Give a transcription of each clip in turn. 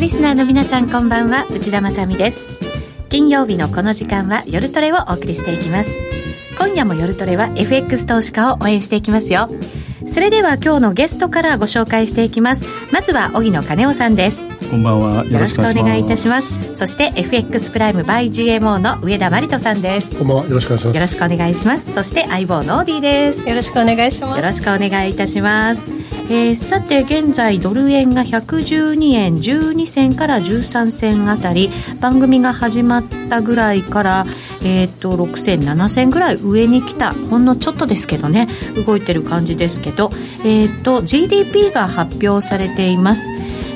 リスナーの皆さんこんばんは。内田まさです。金曜日のこの時間は夜トレをお送りしていきます。今夜も夜トレは FX 投資家を応援していきますよ。それでは今日のゲストからご紹介していきます。まずは荻野金夫さんです。こんばんは。よろしくお願いいたします。そして FX プライム by GMO の上田真理人さんです。こんばんは。よろしくお願いします。よろしくお願いします。そして相棒のオーディです。よろしくお願いします。よろしくお願いいたします。えー、さて現在ドル円が112円12銭から13銭あたり。番組が始まったぐらいから、えーと、6銭7銭ぐらい上に来た。ほんのちょっとですけどね。動いてる感じですけど、えーと GDP が発表されています。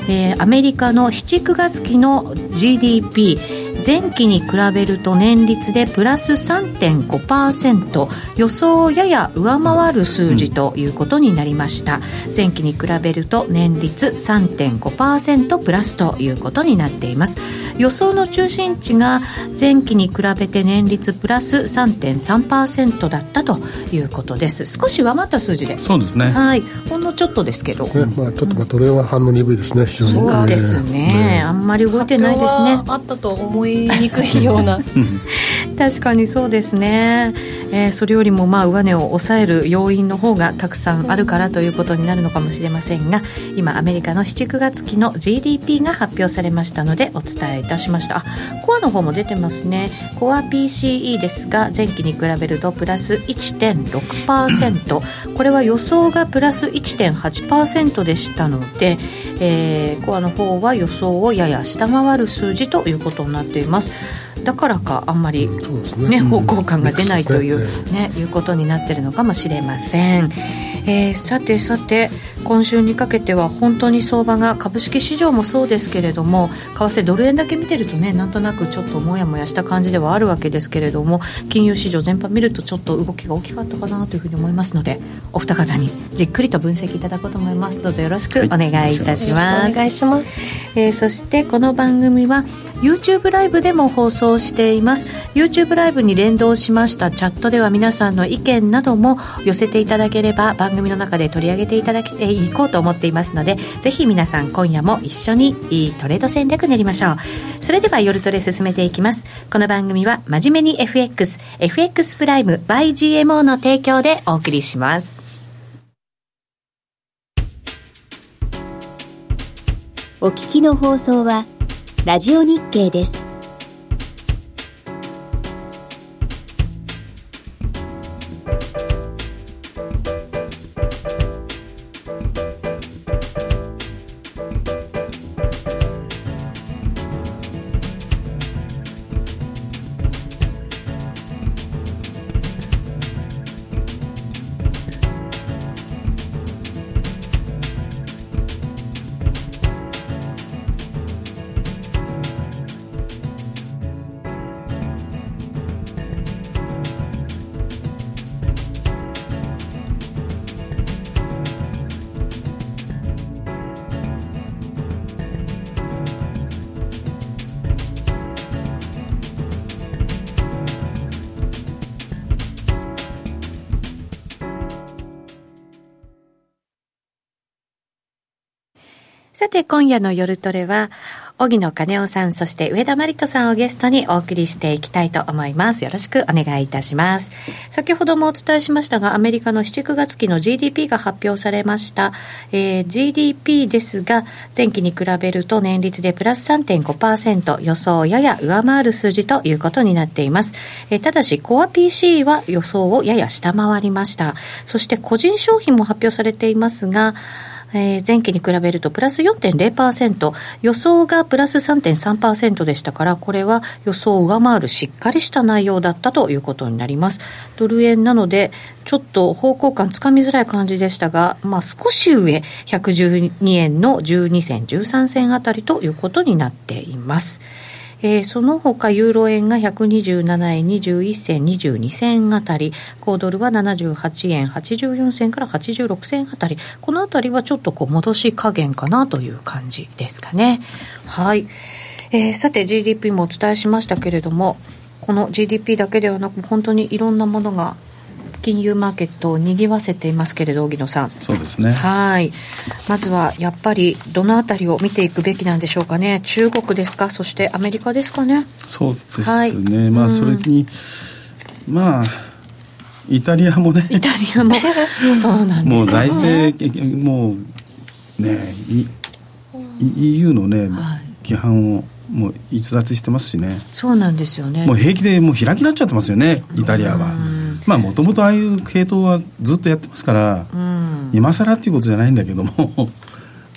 えー、アメリカの7、9月期の GDP 前期に比べると年率でプラス3.5%予想をやや上回る数字ということになりました、前期に比べると年率3.5%プラスということになっています。予想の中心値が前期に比べて年率プラス3.3%だったということです。少し上回った数字で。そうですね。はい。ほんのちょっとですけど、ね、まあ、ちょっとまあトレーは反応鈍いですね。非常に。そうですね、ね、あんまり動いてないですね。あったと思いにくいような。確かにそうですね、えー、それよりもまあ上値を抑える要因の方がたくさんあるからということになるのかもしれませんが今アメリカの7、9月期の GDP が発表されましたのでお伝えいたしました。コアの方も出てますね。コア PCE ですが前期に比べるとプラス1.6%これは予想がプラス1.8%でしたので、えー、コアの方は予想をやや下回る数字ということになっています。だからかあんまりね、ね方向感が出ないというね、いうことになってるのかもしれません。えー、さてさて今週にかけては本当に相場が株式市場もそうですけれども為替ドル円だけ見てるとねなんとなくちょっともやもやした感じではあるわけですけれども金融市場全般見るとちょっと動きが大きかったかなというふうに思いますのでお二方にじっくりと分析いただこうと思いますどうぞよろしくお願いいたします、はい、お願いします、えー、そしてこの番組は YouTube ライブでも放送しています。YouTube ライブに連動しましたチャットでは皆さんの意見なども寄せていただければ番組の中で取り上げていただけていこうと思っていますのでぜひ皆さん今夜も一緒にいいトレード戦略練りましょう。それでは夜トレ進めていきます。この番組は真面目に FXFX プライム by GMO の提供でお送りします。お聞きの放送はラジオ日経です。さて、今夜の夜トレは、荻野金夫さん、そして上田真理人さんをゲストにお送りしていきたいと思います。よろしくお願いいたします。先ほどもお伝えしましたが、アメリカの7、9月期の GDP が発表されました。えー、GDP ですが、前期に比べると年率でプラス3.5%、予想をやや上回る数字ということになっています。えー、ただし、コア PC は予想をやや下回りました。そして個人商品も発表されていますが、えー、前期に比べるとプラス4.0%、予想がプラス3.3%でしたから、これは予想を上回るしっかりした内容だったということになります。ドル円なので、ちょっと方向感つかみづらい感じでしたが、まあ少し上、112円の12銭、13銭あたりということになっています。えー、その他ユーロ円が127円21銭22銭あたり、5ドルは78円84銭から86銭あたり、このあたりはちょっとこう戻し加減かなという感じですかね。はい。えー、さて GDP もお伝えしましたけれども、この GDP だけではなく本当にいろんなものが金融マーケットを賑わせていますけれど荻野さん。そうですね。はい。まずはやっぱりどのあたりを見ていくべきなんでしょうかね。中国ですか？そしてアメリカですかね？そうですね、はい。まあそれに、まあイタリアもね。イタリアも。そうなんです、ね、もう財政もうねい EU のね、はい。規範をもう逸脱してますしね。そうなんですよね。もう平気でもう開きになっちゃってますよねイタリアはまあもともとああいう系統はずっとやってますから、うん。今更っていうことじゃないんだけども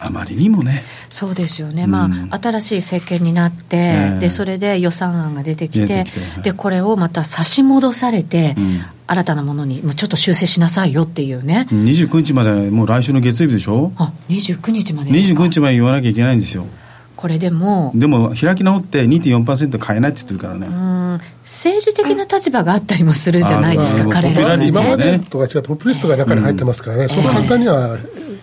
あまりにもね。そうですよね、うん。まあ、新しい政権になって、ええ。でそれで予算案が出てきてきてはい。でこれをまた差し戻されて、うん。新たなものにもうちょっと修正しなさいよっていうね、29日までもう来週の月曜日でしょ？あ29日までですか？29日まで言わなきゃいけないんですよ。これでもでも開き直って2.4%変えないって言ってるからね、うん政治的な立場があったりもするじゃないですか、彼らはポピュラリティね今までとは違ってポピュリストが中に入ってますからね、その簡単には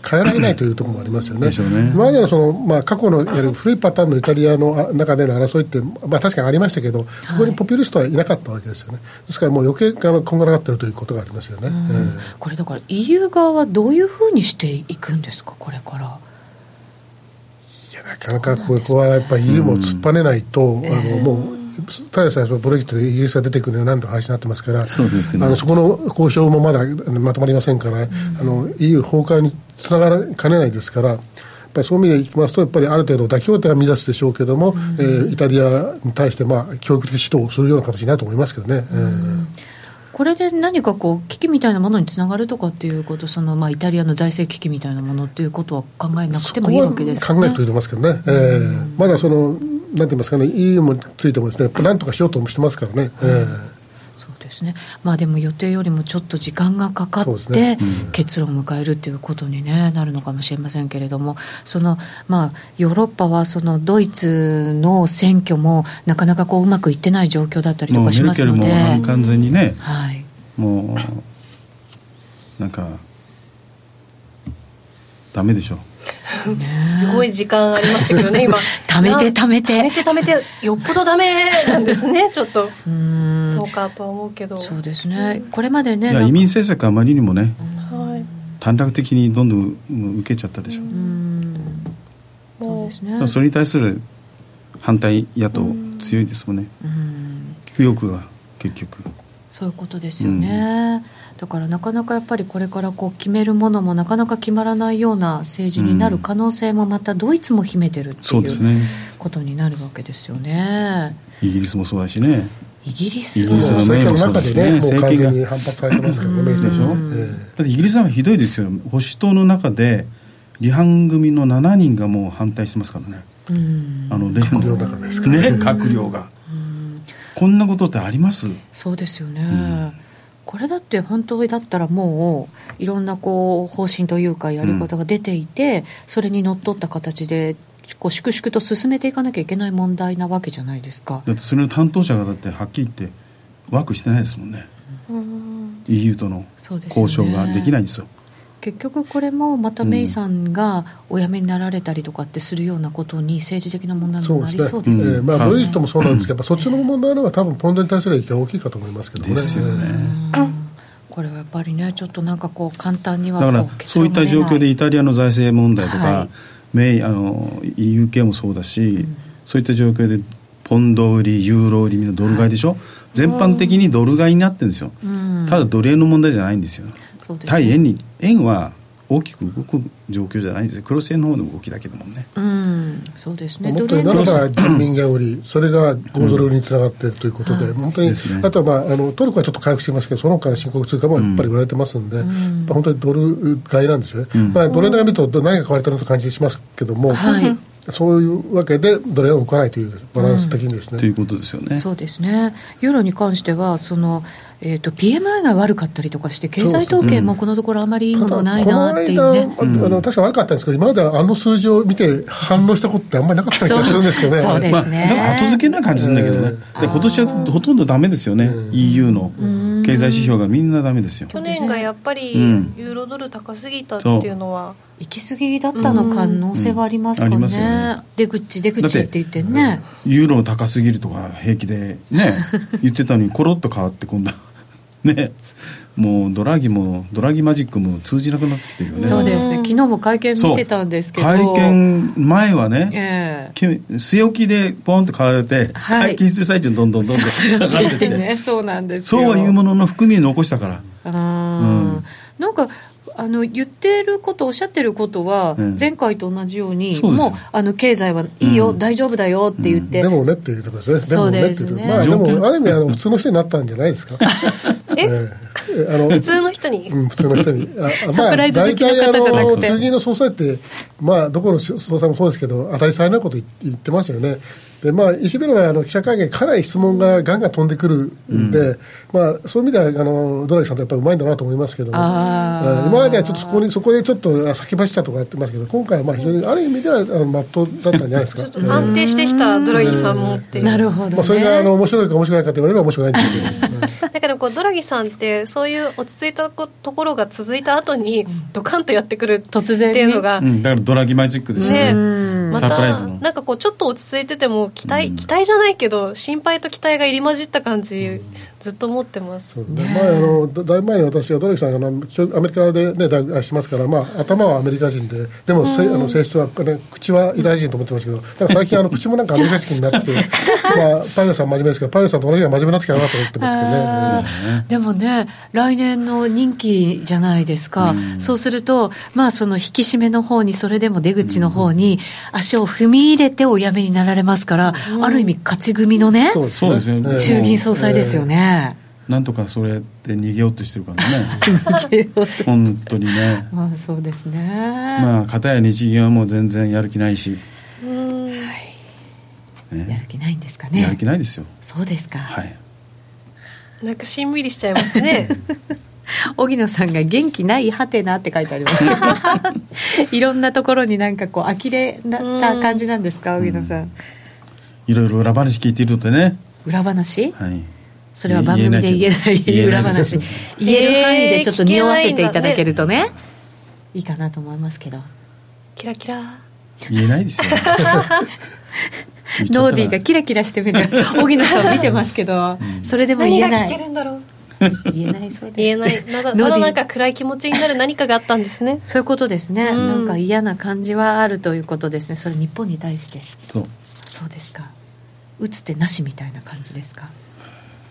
変えられないというところもありますよね。今までのその、まあ、過去のいわゆる古いパターンのイタリアのあ中での争いって、まあ、確かにありましたけど、そこにポピュリストはいなかったわけですよね。ですからもう余計あのこんがらがってるということがありますよね。ええ。これだから EU 側はどういうふうにしていくんですかこれから。いやなかなかここはやっぱり EU も突っぱねないと、あのもうただでさえブレギットでイギリスが出てくるのは何度も話になってますから、そうですねあのそこの交渉もまだまとまりませんから、あの EU 崩壊につながらかねないですから。やっぱりそういう意味でいきますと、やっぱりある程度妥協点は乱すでしょうけども、えーイタリアに対して、まあ、教育的指導をするような形になると思いますけどね。えーこれで何かこう危機みたいなものにつながるとかっていうことその、まあ、イタリアの財政危機みたいなものっていうことは考えなくてもいいわけですね。考えておいてますけどね、えーまだその、なんて言いますかね、EU についてもですね、やっぱなんとかしようともしてますからね。えーですね。まあでも予定よりもちょっと時間がかかってね。結論を迎えるっていうことに、ね、なるのかもしれませんけれどもその、まあ、ヨーロッパはそのドイツの選挙もなかなかこううまくいってない状況だったりとかしもうメルケますので。ルも完全にねはい。もうなんかダメでしょすごい時間ありましたけどね今。貯めて貯めて。貯めて貯めてよっぽどダメなんですねちょっと。うん。そうかとは思うけどそうですね。これまでね移民政策あまりにもねはい。短絡的にどんどんうん受けちゃったでしょ、うん。そうもですね。だからそれに対する反対野党強いですもんね。うん。右翼が結局。そういうことですよね、だからなかなかやっぱりこれからこう決めるものもなかなか決まらないような政治になる可能性もまたドイツも秘めてるっていうそうですね。ことになるわけですよね。イギリスもそうだしねイギリスのメイもそう中ですね。政権に反発されてますからね、でしょえだってイギリスはひどいですよ。保守党の中で離反組の7人がもう反対してますからね。うん。あの例閣僚のの中ですからね。閣僚が。こんなことってあります？そうですよね、ん。これだって本当だったらもういろんなこう方針というかやり方が出ていて、それにのっとった形でこう粛々と進めていかなきゃいけない問題なわけじゃないですか。だってそれの担当者がだってはっきり言ってワークしてないですもんね。EU とのそうですよね。交渉ができないんですよ。結局これもまたメイさんがお辞めになられたりとかってするようなことに政治的な問題にもなりそうですまあ、はい。ブレジットもそうなんですけど、やっぱそっちの問題の方が多分ポンドに対する影響が大きいかと思いますけどもね。ですよね。うんこれはやっぱりねちょっとなんかこう簡単にはだからそういった状況でイタリアの財政問題とか、はいメイあの系もそうだし、そういった状況でポンド売りユーロ売りみんなドル買いでしょ、全般的にドル買いになってるんですよ、うん。ただドル円の問題じゃないんですよ。ね。対円に円は大きく動く状況じゃないんです。よクロス円の方の動きだけどもね。うんそうですね。もっと言うならば人民元売り、それが5ドルにつながっているということで、本当に、あとは、まあ、あのトルコはちょっと回復してますけど、その他の深刻通貨もやっぱり売られてますんで、やっぱ本当にドル買いなんですよね、まあ、ドル円だけ見ると、何が買われたのと感じしますけども、はいそういうわけで、ドル円を置かないというバランス的にですね。ということですよね。そうですね。ユーロに関してはその、えー、と PMI が悪かったりとかして経済統計もこのところあまりいいものないなっていうね。この間、あの確か悪かったんですけど、今まではあの数字を見て反応したことってあんまりなかった気がするんですけどね。そう。ですまあ、後付けな感じするんだけどね、で今年はほとんどダメですよね、EU の経済指標がみんなダメですよ。去年がやっぱりうん。ユーロドル高すぎたっていうのは、行き過ぎだったの可能性はありますかうん。ありね,、出口出口って言ってね。ユーロ高すぎるとか平気でね 言ってたのにコロッと変わって今度。は ねもうドラギもドラギマジックも通じなくなってきてるよね。そうです。昨日も会見見てたんですけど。会見前はね、ええ。き据え置きでポンと買われて、はい。会見する最中にどんどんどんどん 下がってて、ね、そうなんですよ。そうは言うものの含みに残したから。あー。なんかあの言ってること、おっしゃってることは、うん前回と同じように、そうですもうあの経済はいいよ、うん。大丈夫だよって言って、でもねっていうところですね。でもねっていうところ。そうですね。まあでも、ある意味、あの、普通の人になったんじゃないですか。え？ええあの、普通の人に、うん、普通の人に。あ あサプライズ好きな方じゃなくてまあ、大体あの次の総裁って、まあ、どこの総裁もそうですけど、当たり障りないこと言ってますよね。で、まあ、石ベルはあの記者会見、かなり質問がガンガン飛んでくるんで、まあ、そういう意味では、あの、ドラギさんってやっぱりうまいんだなと思いますけども、今まではちょっとそこに、そこでちょっと先走ったとかやってますけど、今回はまあ非常に、ある意味では、あの、まっとうだったんじゃないですか。ちょっと安定してきたドラギさんもっていう。なるほど、ね。まあ、それがあの面白いか面白くないかと言われれば面白くないんですけど、うん。だけどこうドラギさんってそういう落ち着いたこところが続いた後にドカンとやってくる突然ねっていうのが、うん、だからドラギマジックでしょ、ね。んまたなんかこうちょっと落ち着いてても期待、期待じゃないけど心配と期待が入り混じった感じ、ずっと持ってます。ね。前あのだだいぶ前に私はドラギさんあのアメリカで、ね、大学してますから、まあ、頭はアメリカ人ででもせあの性質は、ね、口はユダヤ人と思ってましたけどだから最近あの口もなんかアメリカ人になって まあ、パウエルさん真面目ですけどパウエルさんと同じように真面目になってきたなと思ってますけどね。でもね、来年の任期じゃないですか、そうすると、まあ、その引き締めの方に、それでも出口の方に足を踏み入れてお辞めになられますから、ある意味、勝ち組のね、そうですね。ええ衆議院総裁ですよね。なんとかそれって逃げようとしてるからね。本当にね。まあ、そうですね。まあ片や日銀はもう全然やる気ないし、うん。やねる気ないんですかやるね。気ないですよ。そうですか。はい。なんかしんみりしちゃいますね。荻野さんが元気ないはてなって書いてあります。いろんなところになんかこう、呆れなった感じなんですか、荻野さん。いろいろ裏話聞いているとね、裏話？はい、それは番組で言えない言えない裏話。言言える範囲でちょっと匂わせていただけるとね。い。いかなと思いますけど。キラキラ。言えないですよ。ノーディーがキラキラしてみて荻野さん見てますけど。それでも何が聞言えない。けるんだろう。言えないそうです。言えない。まだまだなんか暗い気持ちになる何かがあったんですね。そういうことですね、うん。なんか嫌な感じはあるということですね。それ日本に対して。そう。そうですか。打つ手なしみたいな感じですか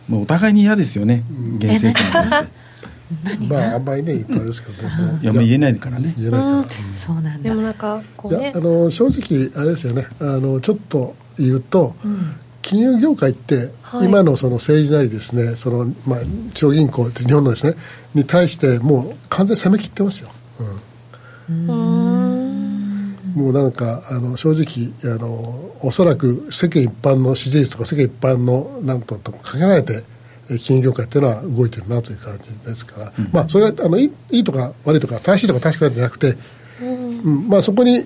もうお互いに嫌ですよね現政権として。まああんまりね言ったらあれですけどね。いや言えないからね。言えないから、そうなんだ。でもなんかこいうやねあの正直、あれですよね。あの、ちょっと言うと、金融業界って、はい。今のその政治なりですね、そのまあ、中央銀行って日本のですね、に対して、もう完全に攻め切ってますよ。うんもうなんかあの正直あのおそらく世間一般の支持率とか世間一般のなんととかけられてえー金融業界っていうのは動いてるなという感じですから、まあそれがあのいいとか悪いとか正しいとか正しくないんじゃなくて、うん。まあそこに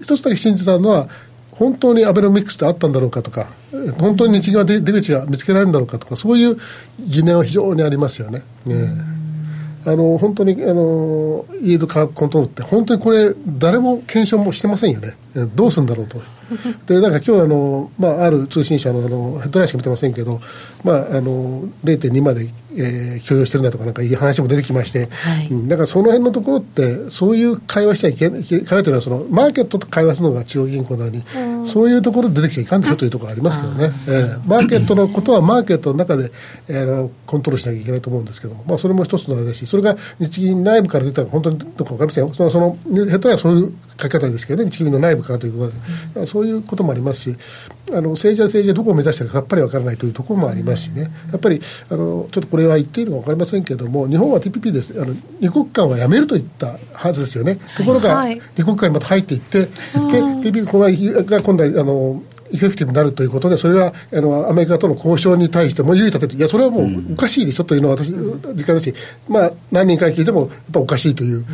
一つだけ信じたのは本当にアベノミクスってあったんだろうかとかえー本当に日銀は出出口が見つけられるんだろうかとかそういう疑念は非常にありますよね。ねあの本当にあのイールドカーブコントロールって本当にこれ誰も検証もしてませんよね。どうするんだろうと。でなんか今日あの、まあ、ある通信社のあのヘッドラインしか見てませんけど、まあ、あの0.2まで、えー許容してるんだとかなんかいう話も出てきまして、はい。うん。だからその辺のところってそういう会話しちゃいけない会話というのはそのマーケットと会話するのが中央銀行なのに、そういうところで出てきちゃいかんでしょというところありますけどね、えーマーケットのことはマーケットの中で、えーあのコントロールしなきゃいけないと思うんですけども、まあ、それも一つのあれだしそれが日銀内部から出たら本当にどこか分かりませんよ。そのそのヘッドラインはそういう書き方ですけどね。日銀の内部からということで、そういうこともありますしあの政治は政治でどこを目指しているかさっぱり分からないというところもありますしね。やっぱりあのちょっとこれは言っていいのか分かりませんけれども日本は TPP です。あの二国間はやめると言ったはずですよね。ところが、はい。二国間にまた入っていって、で TPP これが今度はあのエフェクティブになるということで、それがあのアメリカとの交渉に対しても優位立てる、いや、それはもうおかしいでしょというのは私、実感だし、まあ、何人か聞いても、やっぱおかしいという。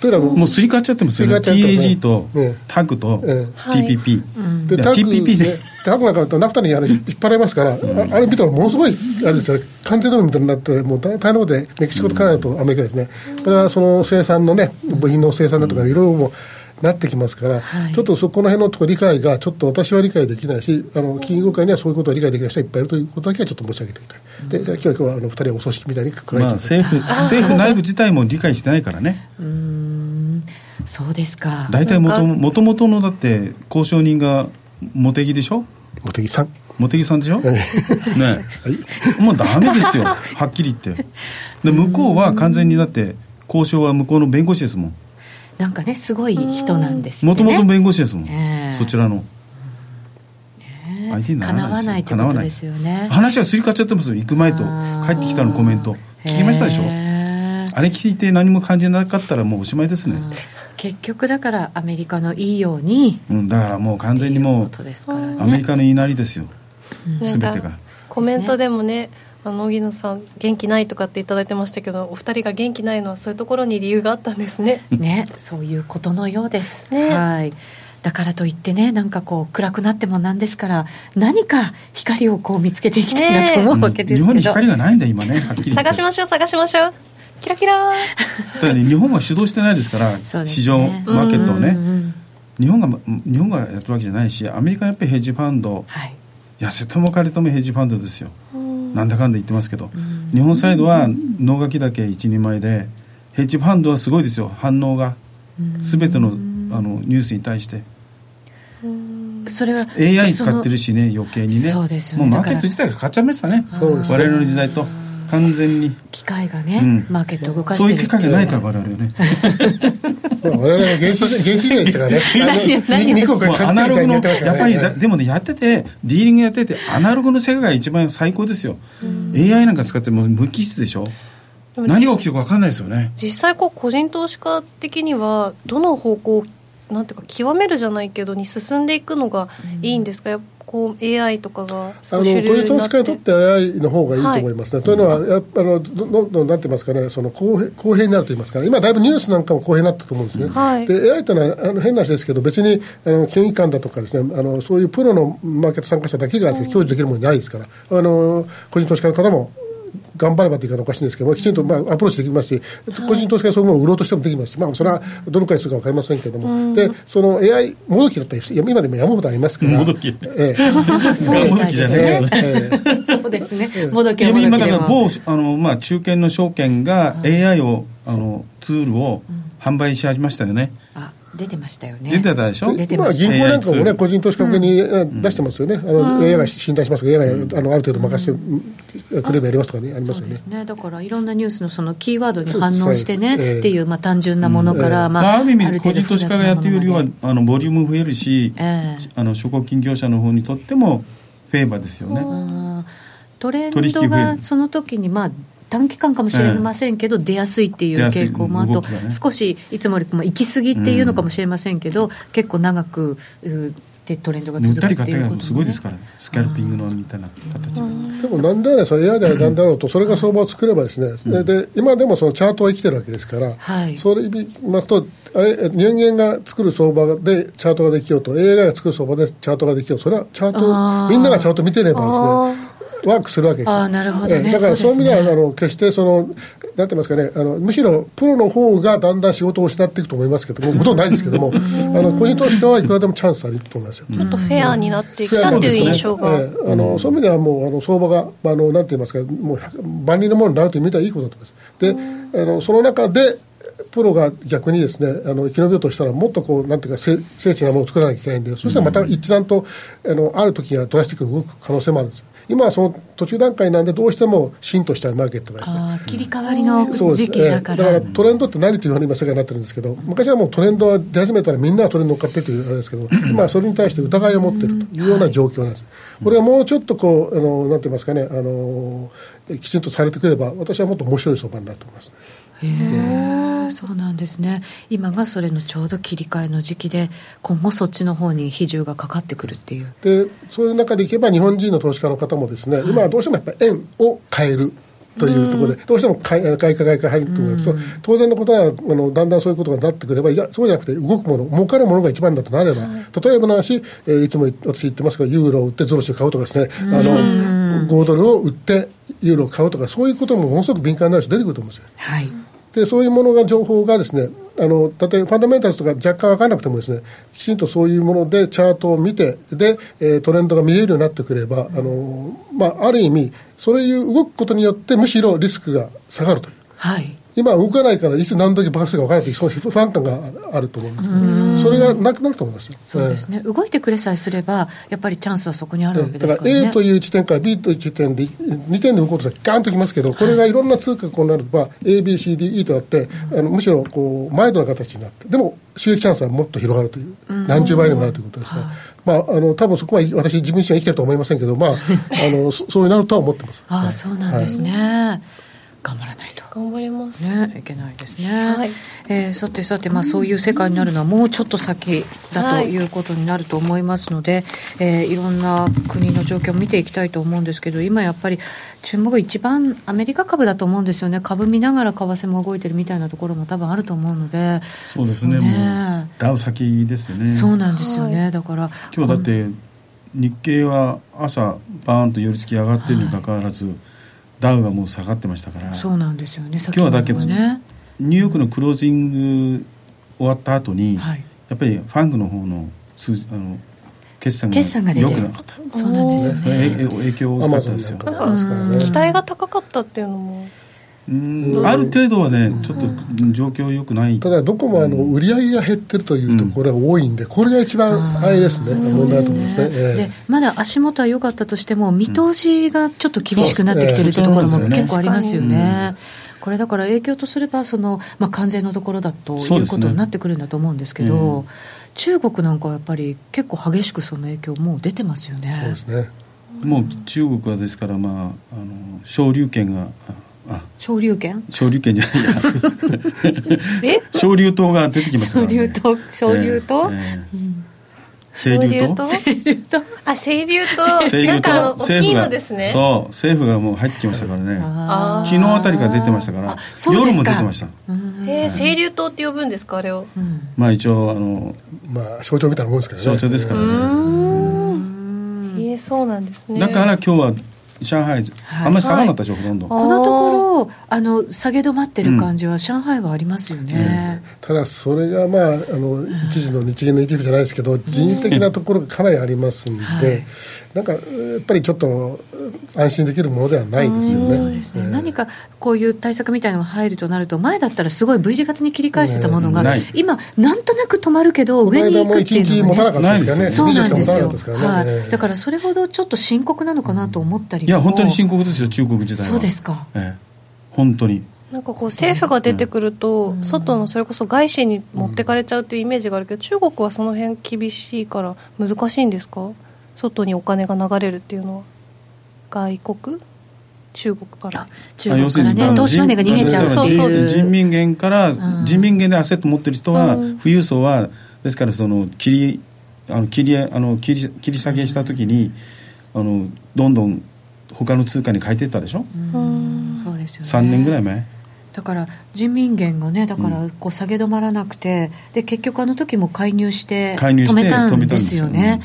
というのはもうもうすり替わっちゃってますよね。すり替わっちゃってますね。TAG とええ。タグとええ。TPP で、い。やタッグ TPP ねね、タッグなんかだとナフタにあの引っ張られますから、ああれ見たらものすごい、あれですよね、完全ドルみたいになって、もう大大変なことで、メキシコとカナダとアメリカですね、これはその生産のね、部品の生産だとか、いろいろもう、なってきますから、はい。ちょっとそこの辺のところ理解がちょっっと私は理解できないし、あの金融業界にはそういうことを理解できない人がいっぱいいるということだけはちょっと申し上げておきたい。で、じゃあ今日は今日はあの二人はお葬式みたいに暗いまあ、と政府政府内部自体も理解してないからね、うーんそうですか。大体もともともとのだって交渉人が茂木でしょ、茂木さん。茂木さんでしょ、ねもうダメですよ、はっきり言って、で向こうは完全にだって、交渉は向こうの弁護士ですもん、なんかねすごい人なんですもともとね弁護士ですもん、ええ。そちらの。相手にならなないいってことですよね。話がすり替わっちゃってますよ、行く前と帰ってきたのコメント、聞きましたでしょ、あれ聞いて何も感じなかったらもうおしまいですね、結局だからアメリカのいいように。うん、だからもう完全にもうことですからね。アメリカの言いなりですよ、なん。かすべてが。コメントでもね荻野さん元気ないとかっていただいてましたけどお二人が元気ないのはそういうところに理由があったんですね。ねそういうことのようです、ね。はい。だからといってねなんかこう暗くなってもなんですから何か光をこう見つけていきたいなと思うわけですけど、日本に光がないんだ今ねはっきり言って。探しましょう探しましょう。キラキラだね日本は主導してないですからね。市場マーケットをね。うんうんうん日本が日本がやってるわけじゃないしアメリカはやっぱりヘッジファンド。はい。痩せとも枯れともヘッジファンドですよなんだかんだ言ってますけど日本サイドは能書きだけ一人前でヘッジファンドはすごいですよ反応が。全てのあのニュースに対して。それは AI 使ってるるしね余計にね。そうですよね。もうマーケット自体が変わっちゃいましたね。そうですね。我々の時代と。完全に。機械がね、うん。マーケットを動かしそうてるっていう。機会がないから我々はね。まあ、我々は原始原始時代でしたからね。何をしてアナログのやってましたからやっぱり。でもねやっててディーリングやっててアナログの世界が一番最高ですよ。AI なんか使ってもう無機質でしょ。でも何が起きてるか分かんないですよね。実際こう個人投資家的にはどの方向をなんていうか極めるじゃないけどに進んでいくのがいいんですか、やっぱこう AI とかが少し主流人投資になって。家にとって AI の方がいいと思いますね。というのは、やあの、どどんどんなんて言いますかね、その公平、公平になると言いますか、今だいぶニュースなんかも公平になったと思うんですね。はい。で、AI というのは、あの、変な話ですけど、別に、あの、金融機関だとかですね、あの、そういうプロのマーケット参加者だけが享受できるものないですから、あの、個人投資家の方も、頑張ればという言い方おかしいんですけども、きちんとまあアプローチできますし、個人投資家がそういうものを売ろうとしてもできます。し、まあ、それはどのくらいするか分かりませんけれども、で、その AI、もどきだったり今でも山ほどありますから、もどきえ。え。そうもどきじゃえ。えそうですね。もどきはも今だからどきでも某あの、まあ、中堅の証券が AI をあのツールを販売し始めましたよね、あ出てましたよね。出てたでしょ？まあ、出てました。銀行なんかもね、ル個人投資家向けにえ出してますよね、あの AI が信頼しますが、AI があのある程度任せてくればやりますとかね、ありますよね。そうです。ね。だからいろんなニュースのそのキーワードに反応してねっていう、まあ、単純なものから、まあ、まあ、ある意味個人投資家がやってるよりはあのボリューム増えるし、ええ。あの証拠金業者の方にとってもフェーバーですよね、うん。トレンドがる。その時にまあ短期間かもしれませんけど、出やすいっていう傾向もあと、少しいつもよりも行き過ぎっていうのかもしれませんけど、結構長くうでトレンドが続くってたり買ったりがいうことすごいですから、スキャルピングのみたいな形で、でもなんであれ、その AI であれなんだろうと、それが相場を作ればですね、でで今でもそのチャートは生きてるわけですから、はい。それ言いますと、人間が作る相場でチャートができようと、AI が作る相場でチャートができよう、それはチャーあトー、みんながチャート見てればですね、ワークするわけですよ。あーなるほどね。ええだからそうういう意味では、あの決してその、なんて言いますかねあの、むしろプロの方がだんだん仕事を失っていくと思いますけども、ほとんどないですけども、あの個人投資家はいくらでもチャンスあると思いますよ。ちょっとフェアになってきたっていう印象が、ええあのそういう意味ではもうあの相場が、まあ、あのなんて言いますかもう100万人のものになるという意味ではいいことだと思います。であのその中でプロが逆にですねあの生き延びようとしたらもっとこうなんていうか精精緻なものを作らなきゃいけないんで、そしたらまた一段とあのある時にはドラスティックに動く可能性もあるんです。今はその途中段階なんでどうしても芯としたマーケットがですね。切り替わりの時期だから,、ええ。だからトレンドって何というふうに今世界になってるんですけど昔はもうトレンドは出始めたらみんながトレンド乗っかってというあれですけど 今はそれに対して疑いを持っているというような状況なんです、これはもうちょっとこうあのなんて言いますかねあのきちんとされてくれば私はもっと面白い相場になると思いますねそうなんですね。今がそれのちょうど切り替えの時期で今後そっちの方に比重がかかってくるっていう。でそういう中でいけば日本人の投資家の方もですね、今はどうしてもやっぱり円を変えるというところで、どうしても買い買いか買いか入ると思いますと、当然のことはあのだんだんそういうことがなってくればいやそうじゃなくて動くもの儲かるものが一番だとなれば、例えばの話、えーいつも私言ってますけどユーロを売ってゾロシを買うとかですね、あの5ドルを売ってユーロを買うとかそういうこともものすごく敏感になる人出てくると思うんですよ。はいでそういうものが情報がですねあの例えばファンダメンタルとか若干分からなくてもですねきちんとそういうものでチャートを見てで、えー、トレンドが見えるようになってくればあの、まあ、ある意味そういう動くことによってむしろリスクが下がるという。はい今動かないからいつ何時爆発するか分からないという不安感があると思うんですけどそれがなくなると思いますよ。そうですね、動いてくれさえすればやっぱりチャンスはそこにあるわけですから、ね、だから A という地点から B という地点で2点で動こうとしたらガーンときますけどこれがいろんな通貨がこうなれば ABCDE となってあのむしろこうマイルドな形になってでも収益チャンスはもっと広がるという何十倍にもなるということですね、まあ、あの多分そこは私自分自身は生きてると思いませんけど、まあ、あのそうなるとは思ってます。ああそうなんですね、はい頑張らないと。頑張ります。ねいけないですね、はい。えー、さてさて、まあ、そういう世界になるのはもうちょっと先だとい。うことになると思いますので、はいえー、いろんな国の状況を見ていきたいと思うんですけど今やっぱり注目一番アメリカ株だと思うんですよね。株見ながら為替も動いてるみたいなところも多分あると思うので。そうですね、ね、もうダウ先ですよね。そうなんですよね、はい、だから今日だって日経は朝バーンと寄り付き上がってるにもかかわらず、はいダウがもう下がってましたから。そうなんですよね今日はだけど、ね、ニューヨークのクロージング終わった後に、はい、やっぱりファングの方の数あの決算が良くなかった。そうなんですよね。影響大きかったですよ。なんか期待が高かったっていうのも。うんある程度はね、ちょっと状況よくない。ただ、どこもあの売り上げが減ってるというところが多いんで、これが一番あれですね、問題だと思いますね、でまだ足元は良かったとしても、見通しがちょっと厳しくなってきてるというところも結構ありますよね。これだから影響とすればその、まあ、完全のところだということになってくるんだと思うんですけど、中国なんかはやっぱり結構激しくその影響、もう出てますよね。そうですね。もう中国はですから、まあ、あの昇竜拳が昇竜拳？昇竜拳じゃないや。え？昇竜刀が出てきましたから、ね、昇竜刀？昇竜刀、えーえーうん。清流と清流とあ清流と清流と大きいのですね。そう。政府がもう入ってきましたからね。昨日あたりから出てましたから夜も出てました。へえ清流島って呼ぶんですかあれを、うん、まあ一応あのまあ象徴みたいなもんですからね。象徴ですからね。へえそうなんですね。だから今日は上海、あんまり下がらなかったでしょ、ほとんど。このところあの下げ止まってる感じは、上海はありますよね、ただそれが、まあ、あの一時の日銀の ETF じゃないですけど人為的なところがかなりありますんで、なんかやっぱりちょっと安心できるものではないですよね。そうですね、何かこういう対策みたいなのが入るとなると前だったらすごい V 字型に切り返してたものが、ね、今なんとなく止まるけど上に行くっていうのは、ね、そうなんですよ、はい、だからそれほどちょっと深刻なのかなと思ったりいや本当に深刻ですよ中国自体は。そうですか、ええ、本当に。なんかこう政府が出てくると、外のそれこそ外資に持ってかれちゃうというイメージがあるけど、中国はその辺厳しいから難しいんですか？外にお金が流れるっていうのは外国？中国から？中国からね。投資マネーが逃げちゃうそうそう人民元から、人民元でアセット持ってる人は、富裕層はですからその切りあの切りあの切り切り下げした時にあのどんどん他の通貨に変えていったでしょ、うん、そうですよ、ね、3年ぐらい前。だから人民元がねだからこう下げ止まらなくて、で結局あの時も介入して止めたんですよね。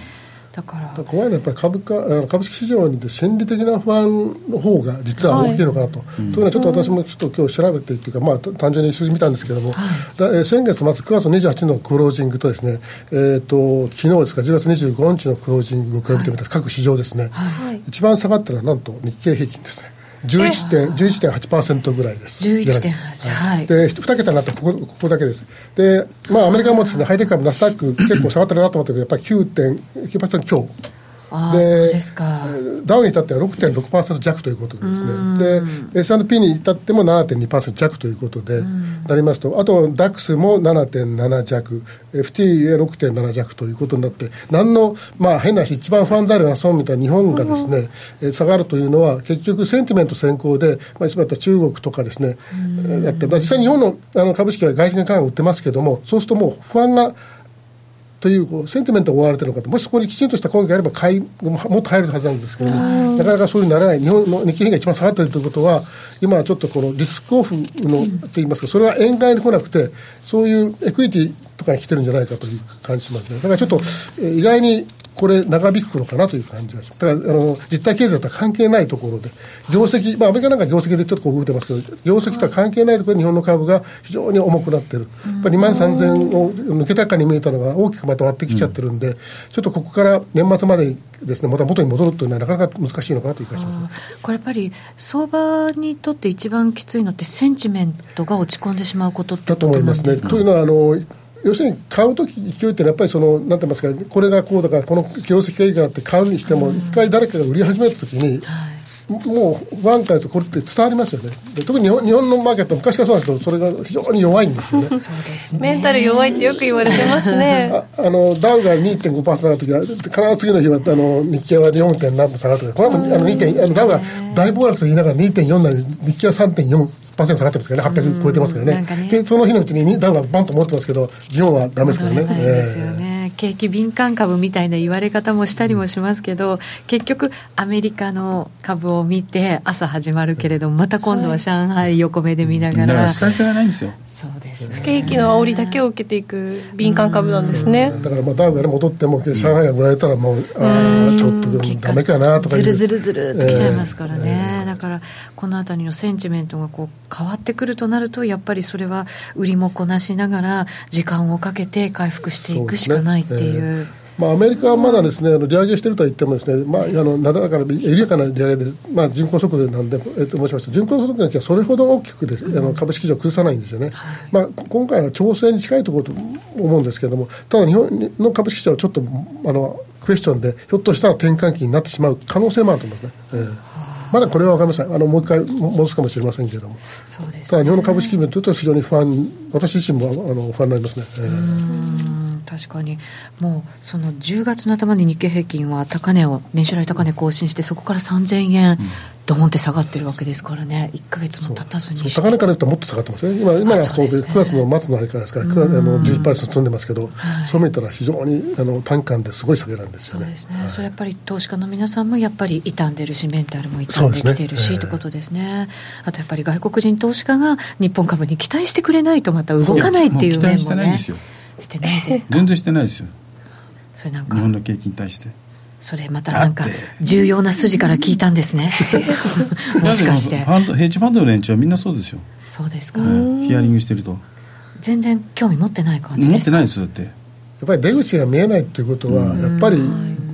だから。怖いのはやっぱり株価株式市場に心理的な不安の方が実は大きいのかなと、はい、というのはちょっと私もちょっと今日調べてっていうか、まあ、単純に数字見たんですけれども、はい、先月末9月28日のクロージングとですね、えーと、昨日ですか10月25日のクロージングを比べてみたら、各市場ですね、はい、一番下がったのはなんと日経平均ですね11.8%ぐらいです。11.8、はい。で、2桁になってここ、ここだけです。で、まあ、アメリカもですね、ハイテク株、ナスダック、結構下がってるなと思ったけど、やっぱり9.9%強。でですか。ダウに至っては6.6%弱ということですね、で S&P に至っても7.2%弱ということでなりますと、あと DAX も7.7弱、FT6.7 弱ということになって、なんの、まあ、変な話、一番不安材料が損みたいな日本がですね、うん、下がるというのは、結局、センティメント先行で、まあ、いつもやった中国とかですね、やって、まあ、実際、日本のあの株式は外資系価格売ってますけども、そうするともう不安がというこうセンティメントが追われてるのかと、もしそこにきちんとした根拠があれば買い、もっと入るはずなんですけど、ね、なかなかそういうならない、日本の日経平均が一番下がっているということは、今はちょっとこのリスクオフの、といいますか、それは円買いに来なくて、そういうエクイティとかに来てるんじゃないかという感じしますね。だからちょっと、意外にこれ、長引くのかなという感じがします。だから、あの、実体経済とは関係ないところで、業績、まあ、アメリカなんか業績でちょっとこう動いてますけど、業績とは関係ないところで日本の株が非常に重くなってる。やっぱり2万3000を抜けたかに見えたのが大きくまた割ってきちゃってるんで、ちょっとここから年末までですね、また元に戻るというのはなかなか難しいのかなという気がします。これやっぱり相場にとって一番きついのってセンチメントが落ち込んでしまうことだと思いますね。というのはあの要するに買うとき勢いってやっぱりその、なんて言いますか、これがこうだから、この業績がいいからって買うにしても、一回誰かが売り始めたときに、もうワン回とこれって伝わりますよね。特に日本日本のマーケット昔からそうなんですけど、それが非常に弱いんですよね。そうですね。メンタル弱いってよく言われてますね。ああのダウが2.5%下がるときは、必ず次の日はあの日経は 4. 点何分下がるとか、これはもうあの 2. あのダウが大暴落と言いながら2.4なのに、日経は3.4。下がってますからね、800超えてますからね、ねでその日のうちにダウがバンと持ってますけど、日本はだめですからね。ですよね、景気敏感株みたいな言われ方もしたりもしますけど、結局、アメリカの株を見て、朝始まるけれども、また今度は上海横目で見ながら。だからないんですよ。そうですね、不景気の煽りだけを受けていく敏感株なんですね、だからまあダウが、ね、戻っても上海が売られたらもう、あちょっとだめかなとかずるずるずるってきちゃいますからね、えー、だからこのあたりのセンチメントがこう変わってくるとなるとやっぱりそれは売りもこなしながら時間をかけて回復していくしかないっていう。まあ、アメリカはまだですね、あの利上げしてるとは言ってもですね、まあ、あのなだらかな緩やかな利上げで、まあ、人口速度なんで、えっと、申しました。人口速度の時はそれほど大きくです、あの株式市場を崩さないんですよね、まあ、今回は調整に近いところと思うんですけれども、ただ日本の株式市場はちょっとあのクエスチョンで、ひょっとしたら転換期になってしまう可能性もあると思いますね。えーまだこれは分かりません、あのもう一回戻すかもしれませんけれども、そうです、ね、ただ日本の株式面というと、非常に不安、私自身もあの不安になりますね。えー確かに。もうその10月の頭に日経平均は高値を年初来高値更新してそこから3000円ドーンって下がってるわけですからね。1か月も経たずに高値から言ったらもっと下がってますね。今今はそうで、ね、9月の末のあれからですから9月あの11%積んでますけど、はい、そう見たら非常にあの短観ですごい下げなんですよね。そうですね、はい、それやっぱり投資家の皆さんもやっぱり傷んでるしメンタルも傷んできてるし、ね、ということですね。あとやっぱり外国人投資家が日本株に期待してくれないとまた動かないっていう面もねしてないです。全然してないですよ。それなんか。日本の景気に対して。それまたなんか重要な筋から聞いたんですね。もしかして。ヘッジファンドの連中はみんなそうですよ。そうですか、ヒアリングしてると。全然興味持ってない感じ持ってないですよだって。やっぱり出口が見えないっていうことはやっぱり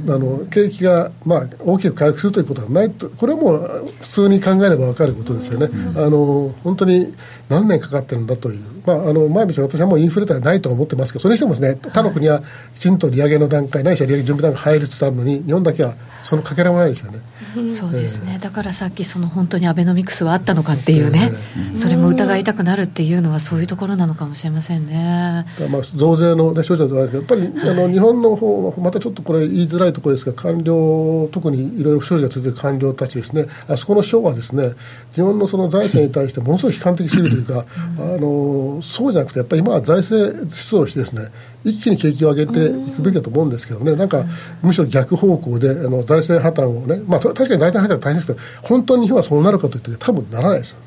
あの景気が、まあ、大きく回復するということはないとこれはもう普通に考えれば分かることですよね、あの本当に何年かかってるんだという、まあ、あの前見せ私はもうインフレではないと思ってますけどそれにしてもですね他の国はきちんと利上げの段階ないしは利上げ準備段階入りつつあるのに日本だけはそのかけらもないですよね。そうですね、だからさっきその本当にアベノミクスはあったのかっていうね、それも疑いたくなるっていうのはそういうところなのかもしれませんね。まあ増税の、ね、症状ではあるけどやっぱり、あの日本の方またちょっとこれ言いづらいところですが官僚特にいろいろ不祥事が続く官僚たちですね。あそこの省はですね日本のその財政に対してものすごい悲観的すぎるというか、あのそうじゃなくてやっぱり今は財政出動してですね一気に景気を上げていくべきだと思うんですけどね、なんかむしろ逆方向であの財政破綻をね、まあ、確かに財政破綻は大変ですけど、本当に日本はそうなるかといって、多分ならないですよ。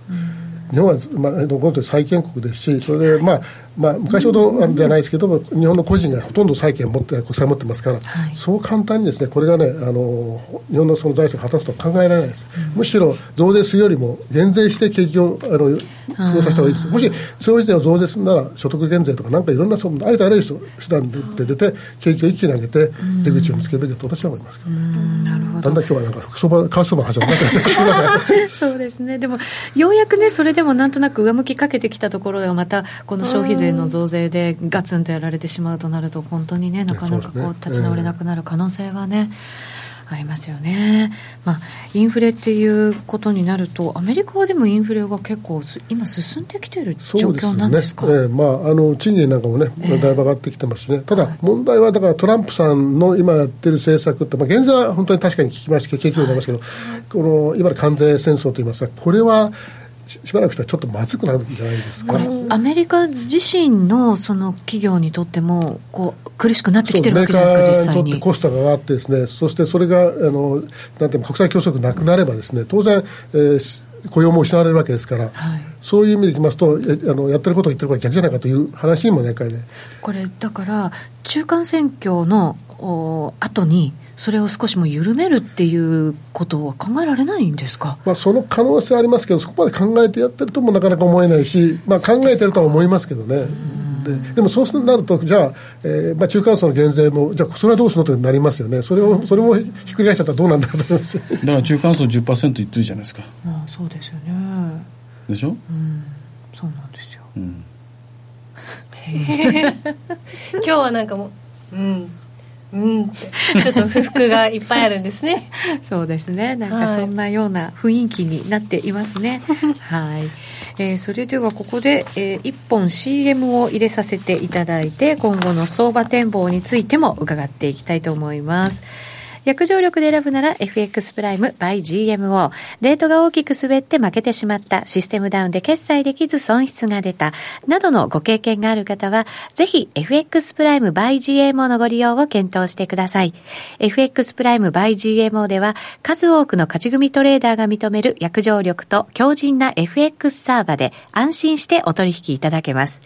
日本は、まあ、どこか債権国ですし、それで、まあ、まあ、昔ほどではないですけども、日本の個人がほとんど債権を持って、国債を持ってますから、はい、そう簡単にですね、これがね、あの日本のその財政が果たすとは考えられないです。うん、むしろ増税するよりも減税して景気をあの増させた方がいいです。もし消費税を増税するなら所得減税とかなんかいろんなそのありとあらゆる手段で出て景気を一気に上げて出口を見つけるべきだと私は思いますけど。なるほど。だんだん今日はなんか相場為替相場の話になってます すみません。そうですね。でもようやくねそれでもなんとなく上向きかけてきたところがまたこの消費税の増税でガツンとやられてしまうとなると本当にねなかなかこう立ち直れなくなる可能性はね。ありますよね、まあ、インフレっていうことになると、アメリカはでもインフレが結構、今、進んできている状況なんですか、ね。えー、まあ、あの賃金なんかもね、だいぶ上がってきてますしね、ただ、問題はだからトランプさんの今やってる政策って、まあ、現在は本当に確かに聞きましたけど、景気になりますけど、はい、この今の関税戦争といいますか、これは、しばらくしたらちょっとまずくなるんじゃないですか。アメリカ自身のその企業にとってもこう苦しくなってきてるわけじゃないですか、実際に。コストが上がってですね、そしてそれがあのなんて国際競争力なくなればですね、当然、えー雇用も失われるわけですから、はい、そういう意味でいきますとあのやってること言ってることは逆じゃないかという話にもねこれだから中間選挙のお後にそれを少しも緩めるっていうことは考えられないんですか、まあ、その可能性ありますけどそこまで考えてやってるともなかなか思えないし、まあ、考えてるとは思いますけどね。ででもそうなると、じゃあ、えーまあ、中間層の減税も、じゃあ、それはどうするのってなりますよね、それをそれもひっくり返しちゃったらどうなんだと思いますだから中間層10%言ってるじゃないですか。ああそうですよね。でしょ、うん、そうなんですよ、うん、今日はなんかもう、うんうん。ちょっと不服がいっぱいあるんですね。そうですね。なんかそんなような雰囲気になっていますね。はい、えー、それではここで、えー、1本 CM を入れさせていただいて今後の相場展望についても伺っていきたいと思います約定力で選ぶなら FX プライム by GMO。レートが大きく滑って負けてしまった、システムダウンで決済できず損失が出た、などのご経験がある方は、ぜひ FX プライム by GMO のご利用を検討してください。FX プライム by GMO では、数多くの勝ち組トレーダーが認める約定力と強靭な FX サーバで安心してお取引いただけます。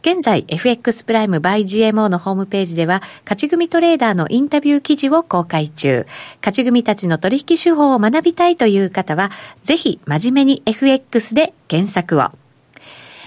現在、FX プライム by GMO のホームページでは、勝ち組トレーダーのインタビュー記事を公開中。勝ち組たちの取引手法を学びたいという方は、ぜひ真面目に FX で検索を。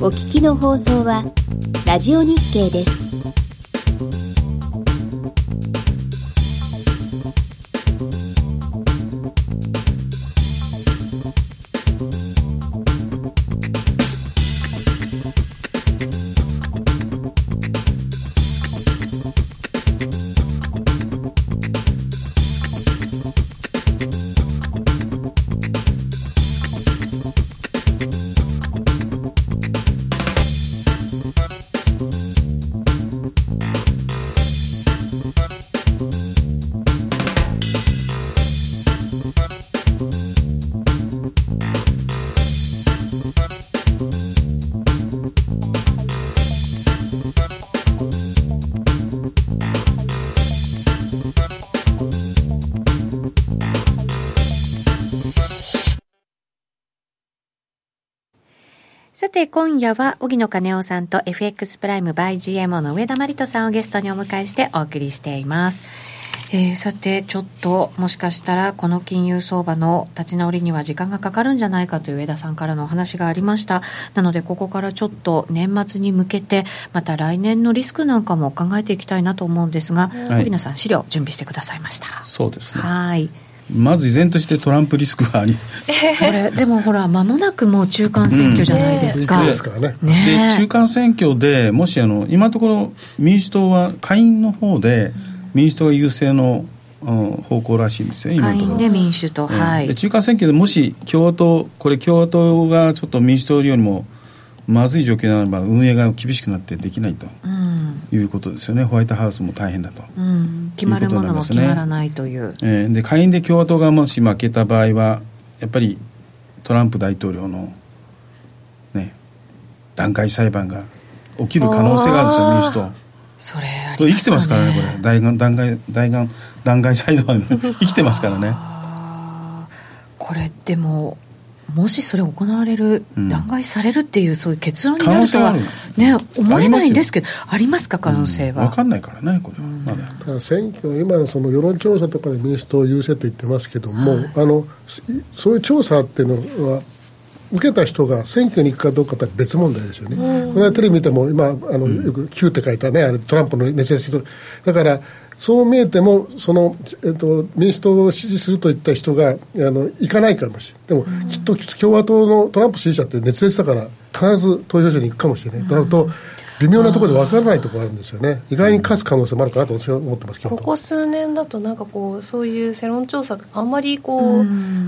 お聞きの放送はラジオ日経です。て、今夜は、荻野金夫さんと FX プライムバイ GMO の上田真理人さんをゲストにお迎えしてお送りしています。えー、さて、ちょっと、もしかしたら、この金融相場の立ち直りには時間がかかるんじゃないかという上田さんからのお話がありました。なので、ここからちょっと年末に向けて、また来年のリスクなんかも考えていきたいなと思うんですが、はい、荻野さん、資料準備してくださいました。そうですね。はい。まず依然としてトランプリスクはありこれでもほら間もなくもう中間選挙じゃないですか、うん、ですからね。で中間選挙でもしあの今のところ民主党は下院の方で民主党が優勢の方向らしいんですよ、今のところ。で民主党、はい、中間選挙でもし共和党、これ、共和党がちょっと民主党よりもまずい状況ならば、運営が厳しくなってできないと、いうことですよね、ホワイトハウスも大変だと、うん、決まるものも決まらないという。えー、で下院で共和党がもし負けた場合は、やっぱりトランプ大統領の、ね、段階裁判が起きる可能性があるんですよ、民主党。それあり、ね、生きてますからね、これ、弾丸弾劾弾劾弾劾裁判 生きてますからね。これでももしそれ行われる、うん、弾劾されるっていうそういう結論になるとはね思えないんですけどありますか可能性は、うん、分かんないからねこれは、まだ。選挙今のその世論調査とかで民主党優勢って言ってますけども、はい、あのそういう調査っていうのは受けた人が選挙に行くかどうかとは別問題ですよね、この間テレビ見ても今あのよく Q って書いたねあれトランプの熱烈だからそう見えてもその、えっと、民主党を支持するといった人があの行かないかもしれない。でも、きっと共和党のトランプ支持者って熱烈だから必ず投票所に行くかもしれない、となると微妙なところで分からないところがあるんですよね、意外に勝つ可能性もあるかなと私は思ってますけどここ数年だと、なんかこう、そういう世論調査、あんまりこう、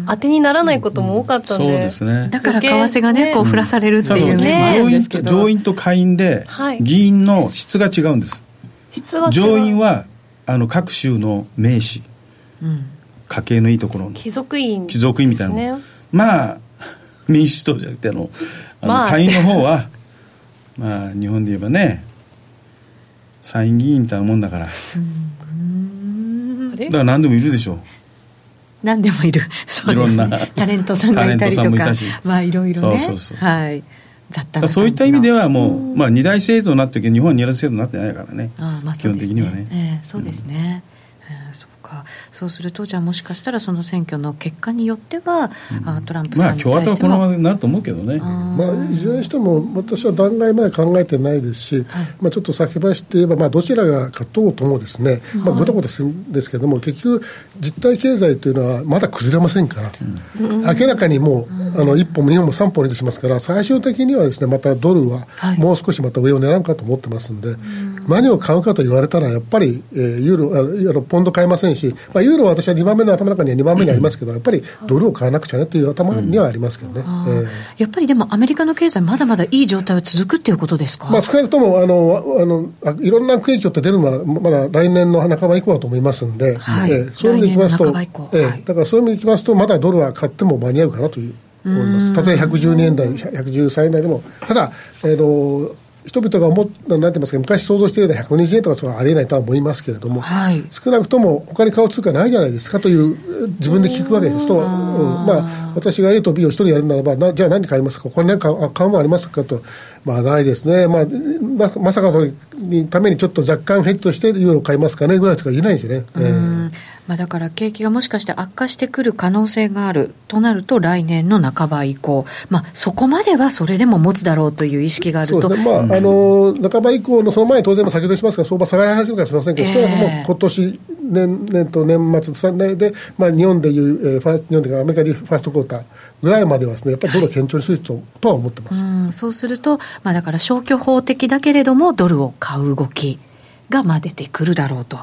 当てにならないことも多かったんで、そうですねだから為替がね、ね。こう振らされるっていうね、上院上院と下院ではい。議員の質が違うんです、質が違う。上院はあの各州の名士うん家計のいいところの。貴族院貴族院みたいなねまあ民主党じゃなくてあのあの、まあ。下院の方はまあ日本で言えばね参院議員みたいなもんだから。だから何でもいるでしょう。何でもいる。そうです、ね、いろんな。タレントさんがいたりとか。まあいろいろね。そうそうそう。はい雑多そういった意味ではもう、まあ、二大制度になってるけど日本は二大制度になってないからね。まあ基そうです本的にはね。ええそうですね、か。そうするとじゃあもしかしたらその選挙の結果によっては、あトランプまさんにあ共和党はこのままになると思うけどね。まあ、いずれにしても私は弾劾まで考えてないですし、まあ、ちょっと先走って言えば、まあ、どちらが勝とうともですね、まあ、ごたごたするんですけども結局実体経済というのはまだ崩れませんから、明らかにもうあの1歩も2歩も3歩出てしますから最終的にはですねまたドルははい。もう少しまた上を狙うかと思ってますんで、何を買うかと言われたらやっぱり、えーユーロああのポンド買えませんし、まあ、ユーロは私は2番目の頭の中には2番目にありますけど、やっぱりドルを買わなくちゃねという頭にはありますけどね。あえやっぱりでもアメリカの経済まだまだいい状態は続くっていうことですか、まあ、少なくともあのあのあいろんな悪影響って出るのはまだ来年の半ば以降だと思いますんで、はい。えーそういう意味でいきますと、えーはい。だからそういう意味でいきますとまだドルは買っても間に合うかなという思いますたとえ112円台113円台でもただ、えーの人々が思っなんて言いますか昔想像しているような120円とかそれはありえないとは思いますけれども、はい。少なくとも他に買う通貨ないじゃないですかというえー自分で聞くわけです。と、うんまあ、私が A と B を一人やるならばなじゃあ何買いますかこれ何かあ買うもんありますかと、まあ、ないですね、まあ、ままさかのにためにちょっと若干ヘッドしてユーロ買いますかねぐらいとか言えないんですよね。えーうんまあ、だから景気がもしかして悪化してくる可能性があるとなると来年の半ば以降、まあ、そこまではそれでも持つだろうという意識があると。そうですね、まあ、あの半ば以降のその前に当然も先ほどしますが、相場下がり始めるかもしれませんけど、ええ。少なくとも今年年年と年末3年で、まあ、日本でいう、えーファー日本でいうかアメリカでいうファーストクォーターぐらいまではですね、やっぱりドルを堅調にすると,、とは思ってます。うん、そうすると、まあ、だから消去法的だけれどもドルを買う動きがまあ出てくるだろうと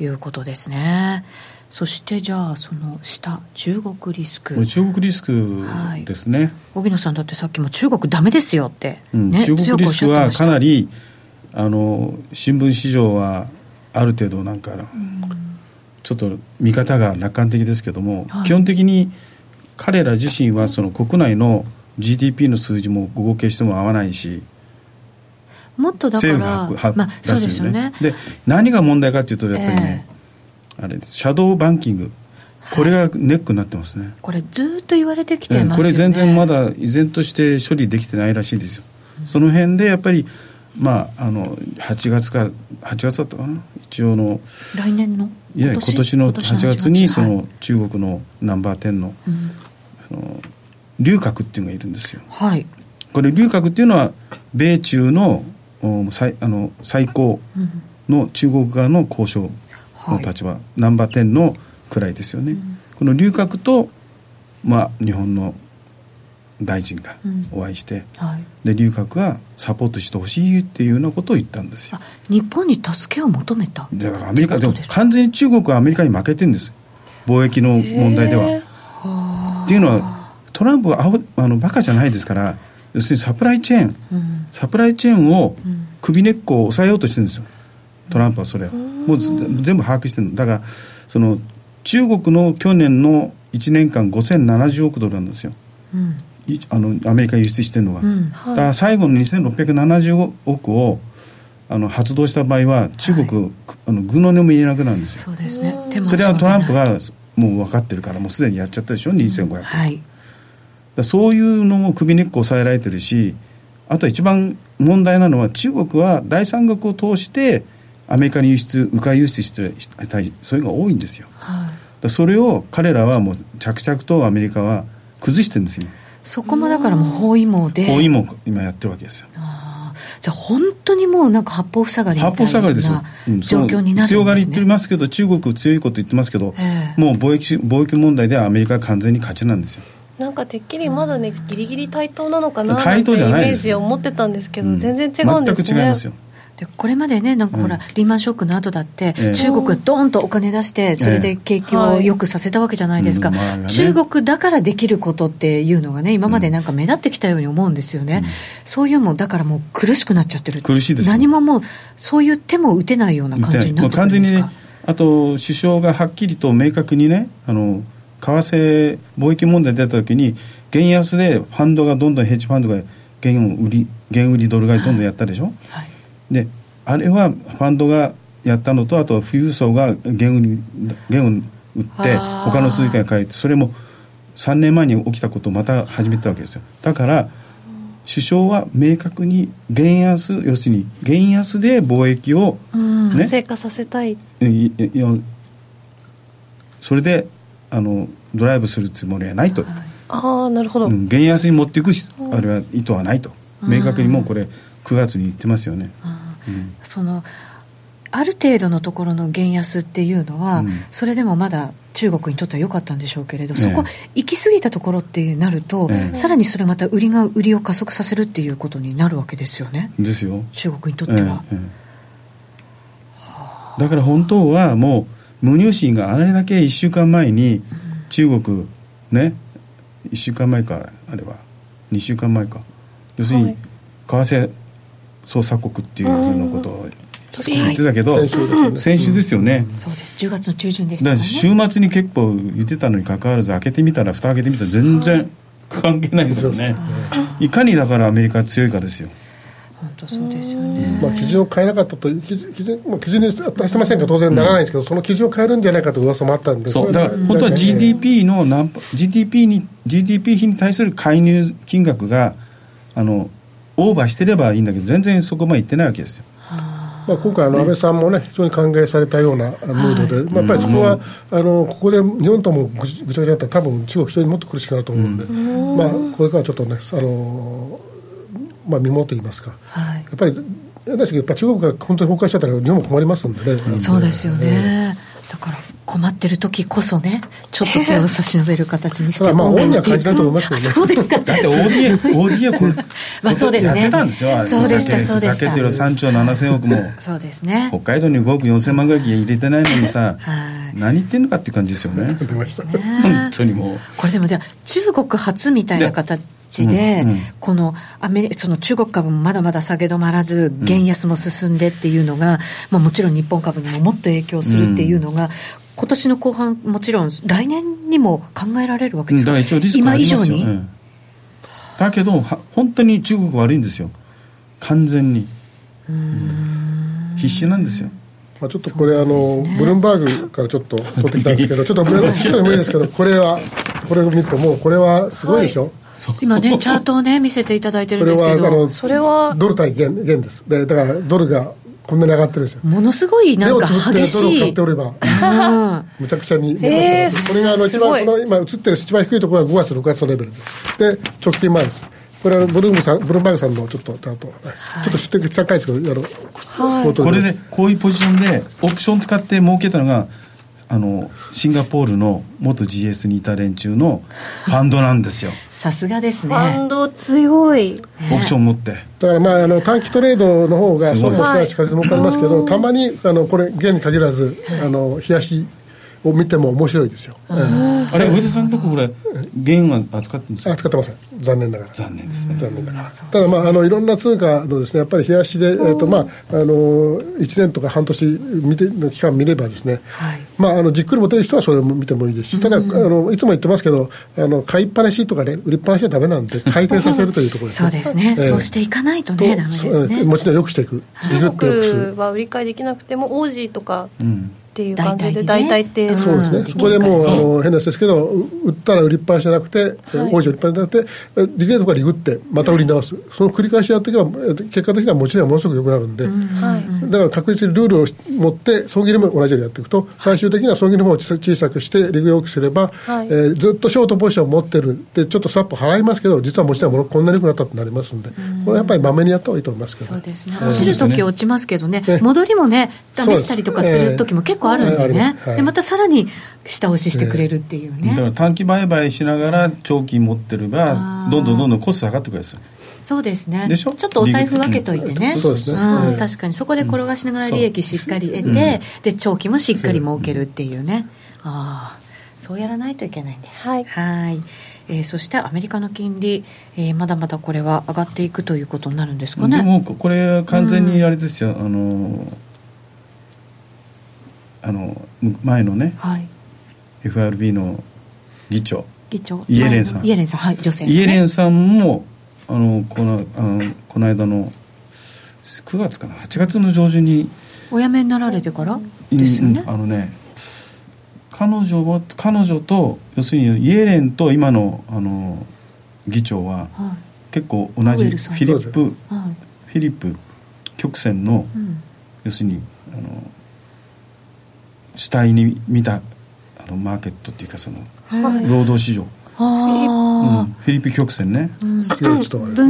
いうことですね。そしてじゃあその下中国リスク。中国リスクですね、荻野さんだってさっきも中国ダメですよって、うん。ね、中国リスクはかなりりあの新聞市場はある程度なんか、ちょっと見方が楽観的ですけども、はい。基本的に彼ら自身はその国内の GDP の数字も合計しても合わないしもっとだか政ら府が発まあ、そうですよね。ねで何が問題かというとやっぱりね、あれです。シャドーバンキング。これがネックになってますね、これずーっと言われてきてうんますよね、これ全然まだ依然として処理できてないらしいですよ、その辺でやっぱりまああの8月か8月だったかな？一応の来年の？いや今年？の8月にそはい。の中国のナンバー10のうん。その劉鶴っていうのがいるんですよ。はい。これ劉鶴っていうのは米中のお最あの最高うんの中国側の交渉の立場、ナンバー10の位ですよね、この劉鶴と、まあ、日本の大臣がうん。お会いして、はい。で劉鶴がサポートしてほしいっていうようなことを言ったんですよ。あ日本に助けを求めた。だからアメリカでも完全に中国はアメリカに負けてるんです。貿易の問題では。っていうのはトランプはあのバカじゃないですから要するにサプライチェーンうん。サプライチェーンをうん。首根っこを抑えようとしてるんですよ。トランプはそれもうず全部把握してるの。だからその中国の去年の1年間5070億ドルなんですよ。うん。いあのアメリカに輸出してるのが、うん。だから最後の2670億をあの発動した場合は中国、あの具の根も言えなくなるんですよ。そうですね。それはトランプがもう分かってるからもうすでにやっちゃったでしょ？2500億、だはいそういうのも首根っこ抑えられてるしあと一番問題なのは中国は第三国を通してアメリカに輸出迂回輸出してたいそういうのが多いんですよ。はい。らそれを彼らはもう着々とアメリカは崩してるんですよ。そこもだからもう包囲網で。包囲も今やってるわけですよ。じゃあ本当にもうなんか八方塞がりみたい八方塞がりですよ。な、うん状況になるんです、ね。強がり言ってますけど中国強いこと言ってますけど、ええ。もう貿易貿易問題ではアメリカが完全に勝ちなんですよなんかてっきりまだね、ギリギリ対等なのかな対等なんてイメージを持ってたんですけど、うん。全然違うんですね。全く違いますよ。でこれまでねなんかほら、うん。リーマンショックの後だって、ええ。中国がドーンとお金出してそれで景気を良くさせたわけじゃないですか、はいうん。まあね。中国だからできることっていうのがね今までなんか目立ってきたように思うんですよね、そういうもんだからもう苦しくなっちゃってる。苦しいですよ。何ももうそういう手も打てないような感じになってくるんですか？完全にねあと首相がはっきりと明確にねあの為替貿易問題出た時に原安でファンドがどんどんヘッジファンドが原を売り原売りドル買いどんどんやったでしょ、はい。であれはファンドがやったのとあと富裕層が原売り原を売って他の通貨に変えてそれも3年前に起きたことをまた始めたわけですよ。だから首相は明確に原安要するに原安で貿易をうん。ね。活性化させたい。それであのドライブするつもりはないと、ああなるほど、うん、原安に持っていくしあれは意図はないと。明確にもうこれ9月に言ってますよね、うん。そのある程度のところの原安っていうのは、うん。それでもまだ中国にとっては良かったんでしょうけれど、ええ。そこ行き過ぎたところってなると、ええ。さらにそれまた売りが売りを加速させるっていうことになるわけですよね。ですよ、中国にとっては、ええええ。だから本当はもう無入信があれだけ1週間前に中国ね1週間前かあれは。2週間前か。要するにはい。為替操作国っていうふうなことを言ってたけど先週ですよね。そうです。10月の中旬でした週末に結構言ってたのに関わらず開けてみたら蓋開けてみたら全然関係ないですよね。いかにだからアメリカが強いかですよ本当そうですよね。まあ、基準を変えなかったと基準基準もう基準に出してませんから当然ならないんですけど、その基準を変えるんじゃないかという噂もあったんで。そうだから本当は GDP の何パ GDP に GDP 比に対する介入金額があのオーバーしてればいいんだけど全然そこまでいってないわけですよ。まあ、今回あの、安倍さんもね、非常に歓迎されたようなあムードで、まあ、やっぱりそこは、あのここで日本ともぐちぐちゃぐちゃになったら、多分中国、非常にもっと苦しくなると思うんで、まあ、これからちょっとね、あのまあ、見もと言いますか、はい。やっぱり、なんですけど、やっぱ中国が本当に崩壊しちゃったら、日本も困りますんでね。そうですよね、だから困ってる時こそねちょっと手を差し伸べる形にしてただまあおこう恩には感じないと思いますけどね。あ そうですか。だって ODA, ODA これ まあそうですね。やってたんですよあれ。そうでした酒そうでした。酒っていうのは3兆7000億も。そうですね。北海道に5億4000万ぐらい入れてないのにさはい。何言ってんのかっていう感じですよね。そうですね。本当にもう。これでもじゃあ中国初みたいな形で、うんうん。このアメリその中国株もまだまだ下げ止まらず原安も進んでっていうのが、まあ、もちろん日本株にももっと影響するっていうのが、今年の後半もちろん来年にも考えられるわけうんですから一応リスクあ今りますよ。以上に、ええだけどは本当に中国悪いんですよ。完全に。必死なんですよ。まあ、ちょっとこれ、あのブルームバーグからちょっと取ってきたんですけど、ちょっと聞きたいの無理ですけど、これは、これを見ると、もうこれはすごいでしょ、今ねチャートをね見せていただいてるこれんですけどはあのそれはドル対元元です。で、だからドルがこんなに上がってるんですよ。ものすごいなんか目をつぶって激しいドルを買っておれば、うん。むちゃくちゃに、えーこれがあの一番この今映ってる一番低いところが5月、6月のレベルです。で、直近前です。これはブルームさん、ブルームバーグさんのちょっと、あと、ちょっと出席高いですけど、あの、はい。これでこういうポジションでオプション使って儲けたのがあのシンガポールの元 GS にいた連中のファンドなんですよさすがですファンねド強い。オプション持って。だからまああの短期トレードの方がすごい損もしないし確実もかりますけど、たまにあのこれ現に限らず、あの冷やしを見ても面白いですよ、うんあれ上田さんのとここれ原は扱ってるんですか？あ使ってません。残念ながら。残念ですね。残念ながら。ただまああのいろんな通貨のですねやっぱり冷やしで、えーとまあ、あの1年とか半年見ての期間見ればですね、はい。まあ、あのじっくり持てる人はそれを見てもいいですし、ただあのいつも言ってますけどあの買いっぱなしとかね売りっぱなしはダメなんで回転させるというところですそうですね、ええ。そうしていかないととねダメですね。もちろん良くしていく。中国は売り買いできなくてもオージーとかうんっていう感じで大体ってうん。そうですね、うんそこでもうあの変な話ですけど、う売ったら売りっぱなしじゃなくて、はい。王子売りっぱなしじゃなくて、えリゲートからリグって、また売り直す、その繰り返しやっていけば、え結果的には持ち値はものすごく良くなるんで、はい。だから確実にルールを持って、損切りも同じようにやっていくと、最終的には損切りの方を小小さくして、リグを大きくすれば、はい。えーずっとショートポジションを持ってる、でちょっとスワップ払いますけど、実は持ち値はものこんなに良くなったってなりますんで、これはやっぱりまめにやった方がいいと思いますけど、そうですね。えー。落ちる時落ちますけどね。ええ戻りもね試したりとかする時も結構構あるんではいありねはい。でまたさらに下押ししてくれるっていうだからね短期売買しながら長期持ってればどんどんどんどんコスト下がってくるんですよ。そうですね。でしょ？ちょっとお財布分けといてね、うん。そうですね。ん。ええ確かにそこで転がしながら利益しっかり得て、で長期もしっかり儲けるっていうね、ああそうやらないといけないんです。はい。はい。えーそしてアメリカの金利、えーまだまだこれは上がっていくということになるんですかね。でもこれ完全にあれですよ、あのあの前のねはい。FRB の議長議長。イエレンさん。イエレンさん。はい女性ね。イエレンさんもあのこのあのこの間の9月かな8月の上旬にお辞めになられてから？ですよね、うんあのね彼女は彼女と要するにイエレンと今のあの議長ははい。結構同じフィリップはい。フィリップ曲線のうん。要するにあの主体に見たあのマーケットっていうかそのはい。労働市場、うん。あフィリップ曲線ね。あ、うん分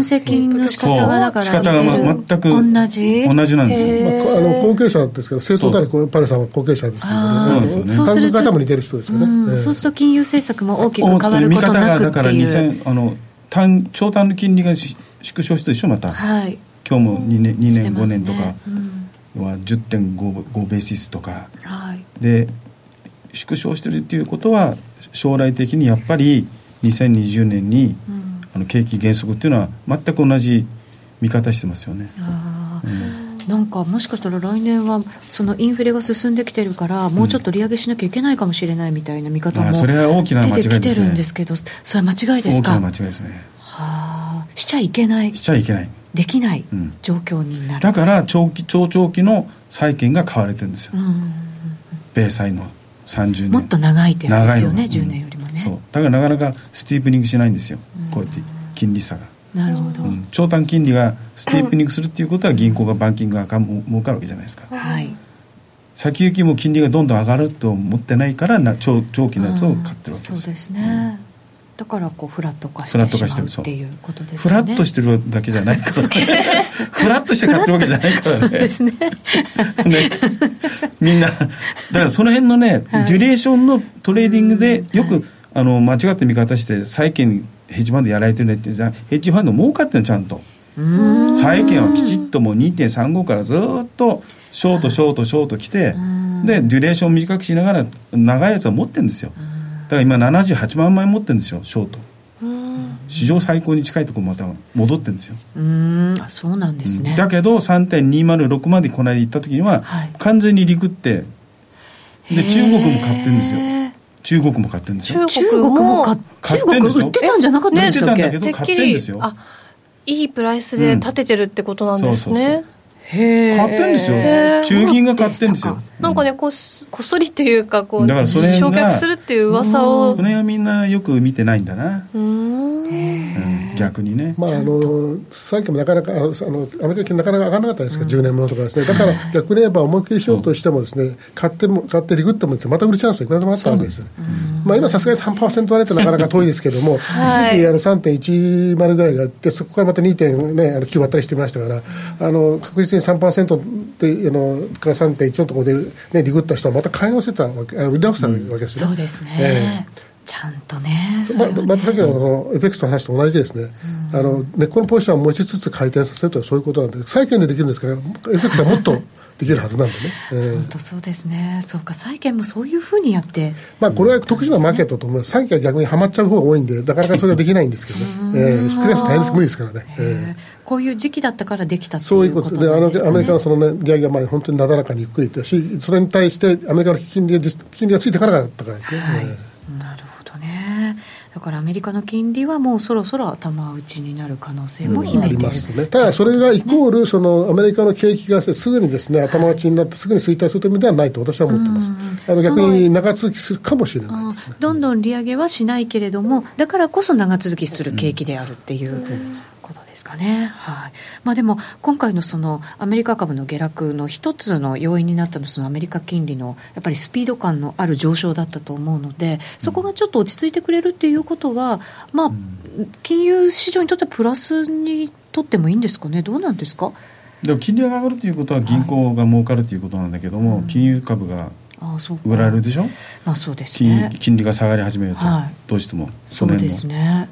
析の仕方がだからそう仕方がま全く同じ？同じなんですよ、まあ、あの後継者ですけど政党たるパレさんは後継者ですあので、ーね、そうすると考え方も似てる人ですよね、うん。ええ。そうすると金融政策も大きく変わる見ことなく方がだからっていう2000あの短長短の金利がし縮小したでしょまた、はい。今日も2年 ,2 年5してますね。年とか。うんは10.5ベーシスとか。はい。で縮小してるっていうことは将来的にやっぱり2020年にうん。あの景気減速っていうのは全く同じ見方してますよね、あー。うん。なんかもしかしたら来年はそのインフレが進んできてるからもうちょっと利上げしなきゃいけないかもしれないみたいな見方も出てきてるんですけどそれは間違いですか？大きな間違いですね。はあ。しちゃいけない。しちゃいけないできないうん。状況になる。だから長期長長期の債券が買われてるんですよ、うん米債の30年。もっと長いってやつですよね長いの。10年よりもね。そう。だからなかなかスティープニングしないんですよ、こうやって金利差が、なるほど、うん。長短金利がスティープニングするっていうことは銀行がバンキングが儲かるわけじゃないですか。はい。先行きも金利がどんどん上がると思ってないからな長長期のやつを買ってるわけですよ。そうですね、だからこうフラット化しフラッてしまう。っていうことですね。ラッとしてるだけじゃないからね。フラッとして買ってるわけじゃないからね。ですね。ね、みんなだからその辺のね、はい。デュレーションのトレーディングでよく、あの間違った見方して債券ヘッジファンドやられてるねってじゃあヘッジファンド儲かってるのちゃんと。うん。債券はきちっともう2.35からずっとショートショートショート来てでデュレーション短くしながら長いやつは持ってるんですよ。だから今78万枚持ってるんですよショート。史上最高に近いところまた戻ってるんですよ。うん。あそうなんですね、だけど3.206までこの間行った時には、はい。完全にリクってで中国も買ってるんですよ。中国も買ってるんですよ。中中国も買っ買中国売ってたんじゃなかったんでしたっけ、売ってたんだけどてっきり買ってんですよ。あいいプライスで立ててるってことなんですね、うんそうそう。へー買ってんですよ。中銀が買ってんですよ。なんか。ねこっそこっそりっていうかこうだからそれが焼却するっていう噂を。それはみんなよく見てないんだな、うん逆にね、まあ、あの債券もなかなかあのアメリカ金なかなか上がらなかったですから、10年ものとかですね。だから逆に言えば思いっきりしようとしてもですね買っても買ってリグってもですねまた売るチャンスがいくらでもあったわけですよ、まあ、今さすがに3%割れてなかなか遠いですけども、はい。一時期あの3.10ぐらいがあってそこからまた2.9、ね、あの9割ったりしてましたからあの確実に3%であのから3.1のところで、ね、リグった人はまた買い直せたわけ売り直したわけですよ。ね、そうですね、えちゃんとね。そままたさっきのそのエフェクスの話と同じですね、あの根っこのポジションを持ちつつ回転させるというそういうことなんで、債券でできるんですか？ら、エフェクスはもっとできるはずなんでね、えー本当そうですね。そうか債券もそういうふうにやって。まあ、これは特殊なマーケットと思います、債券は逆にはまっちゃう方が多いんで、なかなかそれはできないんですけどね、えー、ひっくり返すと大変です、無理ですからね。えーこういう時期だったからできたそういううこととで、あのアメリカのその、ね、利上げはまあ本当になだらかにゆっくりいったし、それに対してアメリカの金利が金利がついてからだったからですね。はい。えーだからアメリカの金利はもうそろそろ頭打ちになる可能性も秘めている、りますね、ただそれがイコール、そのアメリカの景気がすぐにです、ね、頭打ちになって、すぐに衰退するという意味ではないと私は思ってます、あの逆に長続きするかもしれないね。どんどん利上げはしないけれどもだからこそ長続きする景気であるっていううんですかね、はい。まあ、でも今回のそのアメリカ株の下落の一つの要因になったのはそのアメリカ金利のやっぱりスピード感のある上昇だったと思うのでそこがちょっと落ち着いてくれるっていうことは、まあ、金融市場にとってはプラスにとってもいいんですかね。どうなんですか？でも金利が上がるということは銀行が儲かるということなんだけども、金融株があそうか。売られるでしょ？まあそうです金ね。金利が下がり始めると、はい。どうしてもそうでの。辺もすね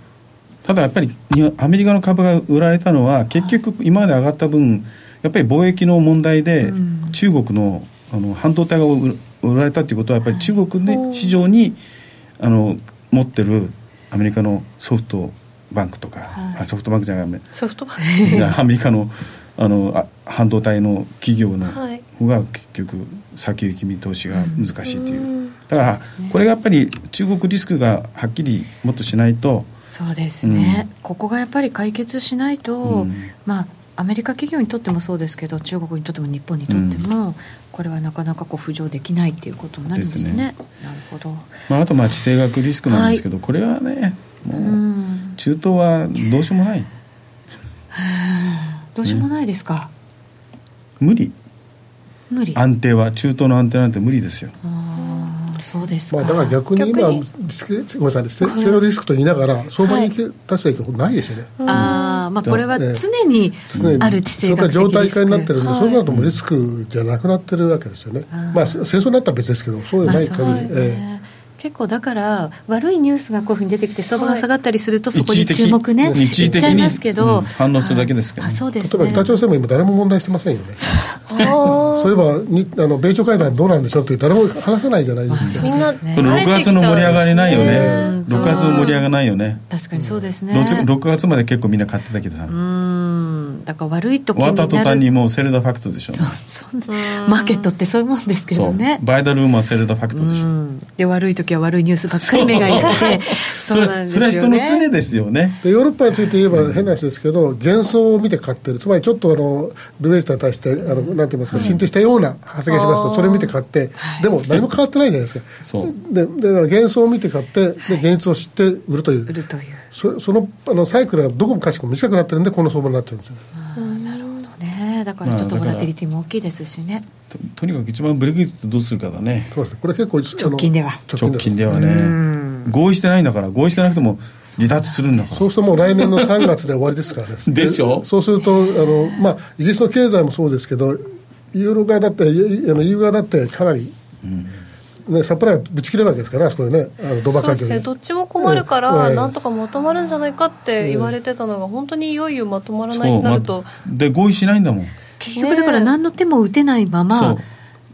ただやっぱりアメリカの株が売られたのは結局今まで上がった分やっぱり貿易の問題でうん。中国のあの半導体が売売られたっていうことはやっぱり中国の市場にあの持ってるアメリカのソフトバンクとか、はい。あソフトバンクじゃないソフトバンいやアメリカのあのあ半導体の企業のはい。方が結局先行き見通しが難しいという、うん。だからこれがやっぱり中国リスクがはっきりもっとしないとそうですね、ここがやっぱり解決しないと、うん。まあアメリカ企業にとってもそうですけど中国にとっても日本にとっても、これはなかなかこう浮上できないっていうことになるんですね。ですね。なるほど。まあ、あとまあ地政学リスクなんですけど、これはねもううん。中東はどうしようもない。どうしようもないですか、無理。無理。安定は中東の安定なんて無理ですよ。あーそうですか、まあ、だから逆に今逆に。リスクごめんなさいせセロリスクと言いながら相場に出した影響ないですよね、あーまあこれはええ。常に常に。ある地政学的リスク状態化になってるんで、はいそうなるともうリスクじゃなくなってるわけですよね、まあ、戦争になったら別ですけど、そうじゃまあない限り、結構だから悪いニュースがこういうふうに出てきて相場が下がったりするとそこに一時的注目ね一時的にいっちゃいますけど、うん反応するだけですけどあそうでえすね。例えば北朝鮮も今誰も問題してませんよね。あそういえばにあの米朝会談どうなんでしょうって誰も話さないじゃないですか。ね。これ6月の盛り上がりないよね。う。ん6月の盛り上がりないよね。確かにそうですね、6, 6月まで結構みんな買ってたけどさ、うんだから悪い時終わになる。った途端にもうセルダファクトでしょそうそんなマーケットってそういうもんですけどね。バイダルームはセルダファクトでしょ、う。ん。で悪い時は悪いニュースばっかり目がいって。そそうなんですよね。れそれは人の常ですよね。でヨーロッパについて言えば変な話ですけど、幻想を見て買ってる、つまりちょっとあのブレイスターに対してあの、なんて言いますか、進展したような発言しますと、それ見て買って、でも何も変わってないじゃないですか、そう。でだから幻想を見て買って、で現実を知って売るという、売るというそそのあのサイクルがどこもかしこも短くなってるんで、この相場になっちゃうんですよ。ね。だからちょっとボラティリティも大きいですしね。ととにかく一番ブレグジットどうするかだね。そうですね。これ結構直近では。直近では。ね。合意してないんだから合意してなくても離脱するんだから。そうするともう来年の3月で終わりですからね。でしょ？そうするとあの、まあ、イギリスの経済もそうですけどユーロ側だってイあの EU 側だってかなり、ね、サプライぶち切れるわけですからねあそこでねあのドバそうですね。どっちも困るかえら、えなんとかまとまるんじゃないかって言われてたのが、本当にいよいよまとまらないそうまになると、で合意しないんだもん。結局だから何の手も打てないまそまう。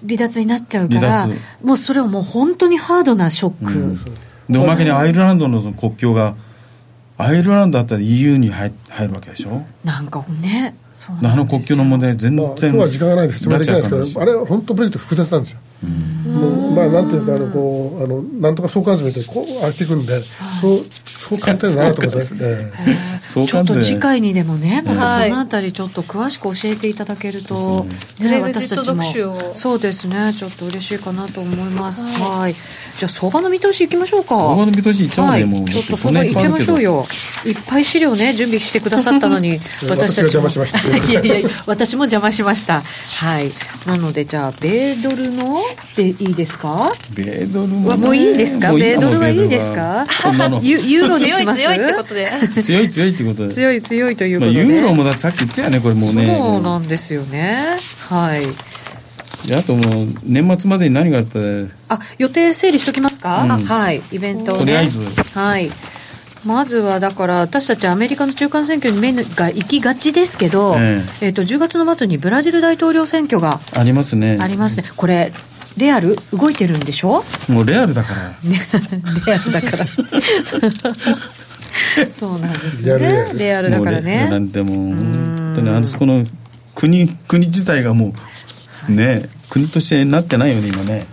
離脱になっちゃうからもうそれはもう本当にハードなショック、でおまけにアイルランドの国境がアイルランドだったら EU に入入るわけでしょ？なんかねあの国境の問題全まあ、然、今日は時間がないで説明できないですけど、あれは本当、ブレイクって複雑なんですよ。もうまあ、なんていうか、あのこうあのなんとか相関図みたいにこうあれしていくんで、そうそう簡単になと思いますね。ええそうちょっと次回にでもね、まそのあたりちょっと詳しく教えていただけると、ブレグジット私たちもそうですね、ちょっと嬉しいかなと思います。はい。じゃあ相場の見通しいきましょうか。相場の見通しいっちゃおうねはい、もうちょっと相場いっちゃいましょうよ。いっぱい資料ね、準備してくださったのに、私たちも。私が邪魔しました いやいや、私も邪魔しました。はい。なので、じゃあ、米ドルのでいいですか？米ドルも、ね、もういいですか？米ドルはいいですか？ユ ユーロにします 強い強いってことで。強い強いってことで強い強いというまあ、ことで。ユーロもだってさっき言ったよねこれもうねそうなんですよね。はい。であともう年末までに何があった？らあ、予定整理しときますか、うんあはい。イベントをね。とりあえずはい。まずはだから私たちアメリカの中間選挙に目が行きがちですけど、ええっと10月の末にブラジル大統領選挙がありますねありますね。これレアル動いてるんでしょ？もうレアルだからね レアルだから。そうなんですよね。リアルレアルレアルだからもうレアルなね。んてもう本当にあのそこの国国自体がもうね国としてなってないよね今ね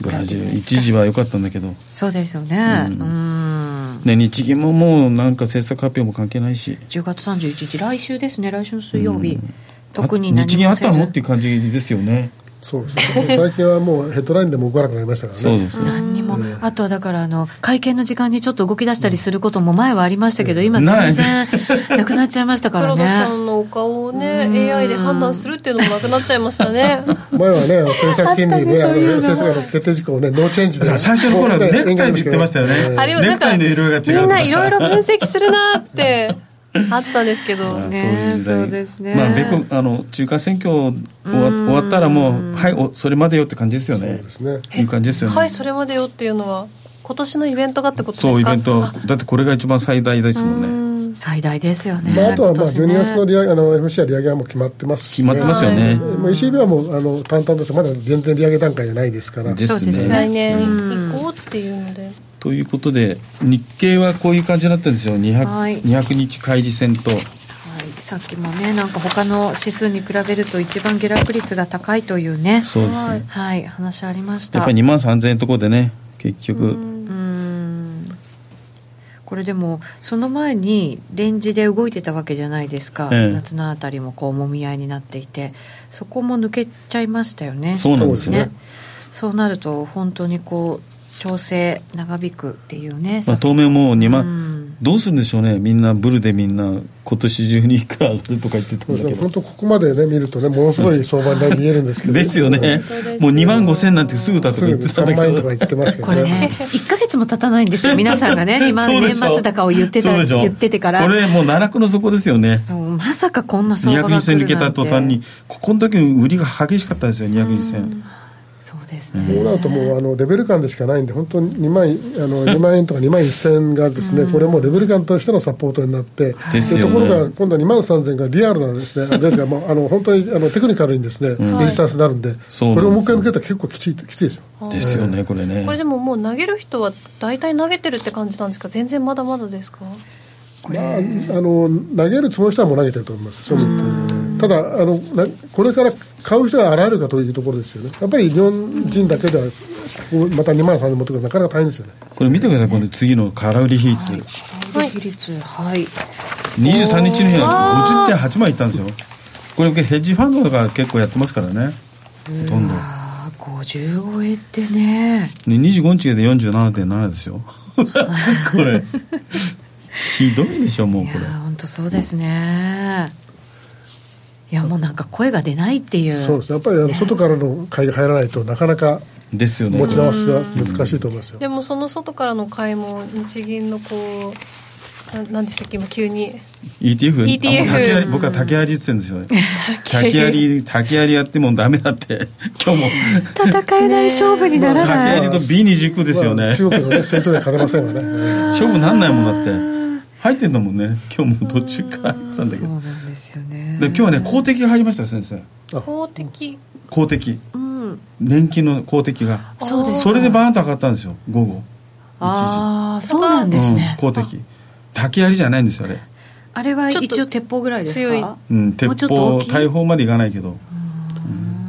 ブラジル一時は良かったんだけどそうですよね。ううんん。ね日銀ももうなんか政策発表も関係ないし10月31日来週ですね。来週の水曜日。うん特にあ日銀あ何もせずったのっていう感じですよねそうですね最近はもうヘッドラインでも動かなくなりましたからね。そうです。何にも、あとはだからあの会見の時間にちょっと動き出したりすることも前はありましたけど、今全然なくなっちゃいましたから黒田さね。んのお顔をね AI で判断するっていうのもなくなっちゃいましたね。前はね、政策金利ね、あのあったねそういうの政策の決定事項をね、ノーチェンジで。さ最初の頃はネクタイって言ってましたよね。ええあれはなんかネクタイの色が違うとかさ。みんないろいろ分析するなって あったんですけど。あねそういう時代。そうですね。まあ米国あの中間選挙終わ終わったらもうはいおそれまでよって感じですよそうねですね。いう感じですよね。はいそれまでよっていうのは今年のイベントがってことですか？そうイベントだってこれが一番最大ですもんね。うん。最大ですよね、まあ、あとはまあね12月の利上げあの MC は利上げはもう決まってますし、決まってますよね。もう ECB はもうあの淡々としてまだ全然利上げ段階じゃないですから。ですね。そうですね。来年以降っていうのでということで日経はこういう感じになってるんですよ。200,、はい。200日開示線と。はい、さっきもねなんか他の指数に比べると一番下落率が高いというね。そうですね、はい。はい話ありました。やっぱり2万3000円のところでね結局、うん。これでもその前にレンジで動いてたわけじゃないですか、ええ。夏のあたりもこうもみ合いになっていて。そこも抜けちゃいましたよね。そうなんですね。そうなると本当にこう調整長引くっていうね、まあ、当面もう2万、うん。どうするんでしょうね。みんなブルでみんな今年中にいくら上がるとか言ってたんですねだけど。本当ここまでね見るとねものすごい相場に見えるんですけど。ですよね。もう2万5千なんてすぐだとか言ってたんだ3万円とかけど。言ってますけこれねどね1か月も経たないんですよ。皆さんがね 2万年末高を言ってたそうでしょ。言っててから。これもう奈落の底ですよね。そうまさかこんな相場200が日線抜けた来るなんて途端にここの時売りが激しかったですよ200日線そうですね、こうなるともうあのレベル感でしかないんで本当に2万あの2万円とか2万1000円がですね、これもレベル感としてのサポートになってですよね。ところが今度は2万3000がリアルなですね。あというかもうあの本当にあのテクニカルにですね、レジスタンスになるんでこれをもう一回抜けたら結構きついきついですよ。ですよねこれね。これでももう投げる人は大体投げてるって感じなんですか？全然まだまだですか？まあ、あの投げるつもりの人はもう投げてると思います、そういうのってただあのな、これから買う人が現れるかというところですよね、やっぱり日本人だけでは、また2万3000持ってくるのなかなか大変ですよね。これ見てください。この次の空売り比率、はい、比率はい23日の日は50.8万いったんですよ。これヘッジファンドが結構やってますからね。ほとんど。ああ50超えってね。で25日で47.7ですよ。これ。ひどいでしょもういこれ。や本当そうですねいやもうなんか声が出ないっていう。そうですね、やっぱりあの外からの買いが入らないとなかなかですよね。持ち直しは難しいと思いますよ。でもその外からの買いも日銀のこうななんでしたっけ今急に。ETF? ETF 竹槍僕は竹槍って言ってるんですよ 竹。槍竹槍やってもダメだって。今日も。戦えない勝負になら竹ない、槍と B29 ですよね、まあ中国のね、戦闘には勝てませんがね。勝負なんないもんだって入ってんだもんね。今日も途中から入ってたんだけそうどなんですよね。で今日はね公的が入りましたよ先生。公的公的うん。年金の公的が。そうです。それでバーンと上がったんですよ午後。ああそうなんですね、うん、公的竹槍じゃないんですよあれ。あれは一応鉄砲ぐらいです強い。かうん、鉄もうちょっと砲大砲までいかないけど。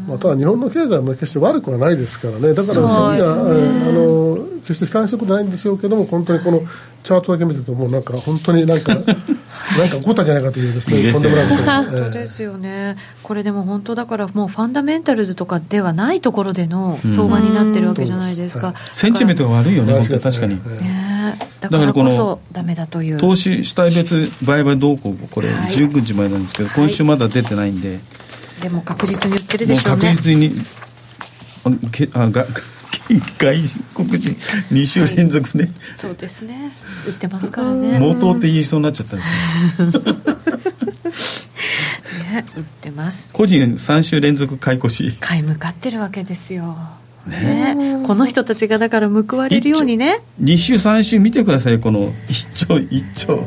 まあ、ただ日本の経済は決して悪くはないですからね、だからそうそうですね。いう意味では、あの決して悲観することないんですよけども、本当にこのチャートだけ見てると、もうなんか本当になんか、なんか起こったんじゃないかというですね、ですよねとんでもなく本当ですよね、これでも本当だからもうファンダメンタルズとかではないところでの相場になってるわけじゃないですか、うん。センチメントが悪いよね確かに、え。ねだかららこのこそダメだという。投資主体別売買動向これはい。19日前なんですけど、今週まだ出てないんで、でも確実に言ってるでしょうね。実にあけあが外国人2週連続ね。そうですね。売ってますからね。冒頭って言いそうになっちゃったんですよ。ね売ってます。個人3週連続買い越し。買い向かってるわけですよ。ね。この人たちがだから報われるようにね。2週3週見てくださいこの1兆1兆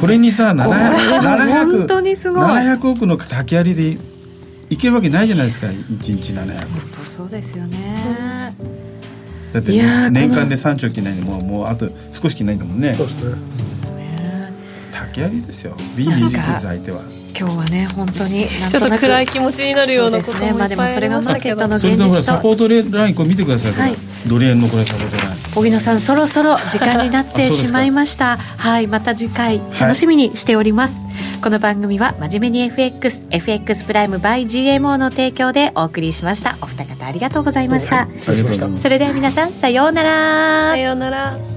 これにさこれは700本当にすごい。700億の竹槍でいけるわけないじゃないですか1日700本当そうですよね。だっていやー年間で3兆切ないんでもうもうあと少し切ないんだもんね。そうですね。竹槍ですよ。B29 です相手は。今日はね本当にちょっと暗い気持ちになるようなこともそうですねまあでもそれがマーケットのそれでほら現実とサポートラインこれ見てください。はい。ドル円のこれサポートライン荻野さんそろそろ時間になってしまいました。はいまた次回楽しみにしております、この番組は真面目に FXFX プライム by GMO の提供でお送りしました。お二方ありがとうございました、ありがとうございそれでは皆さんさようなら。さようなら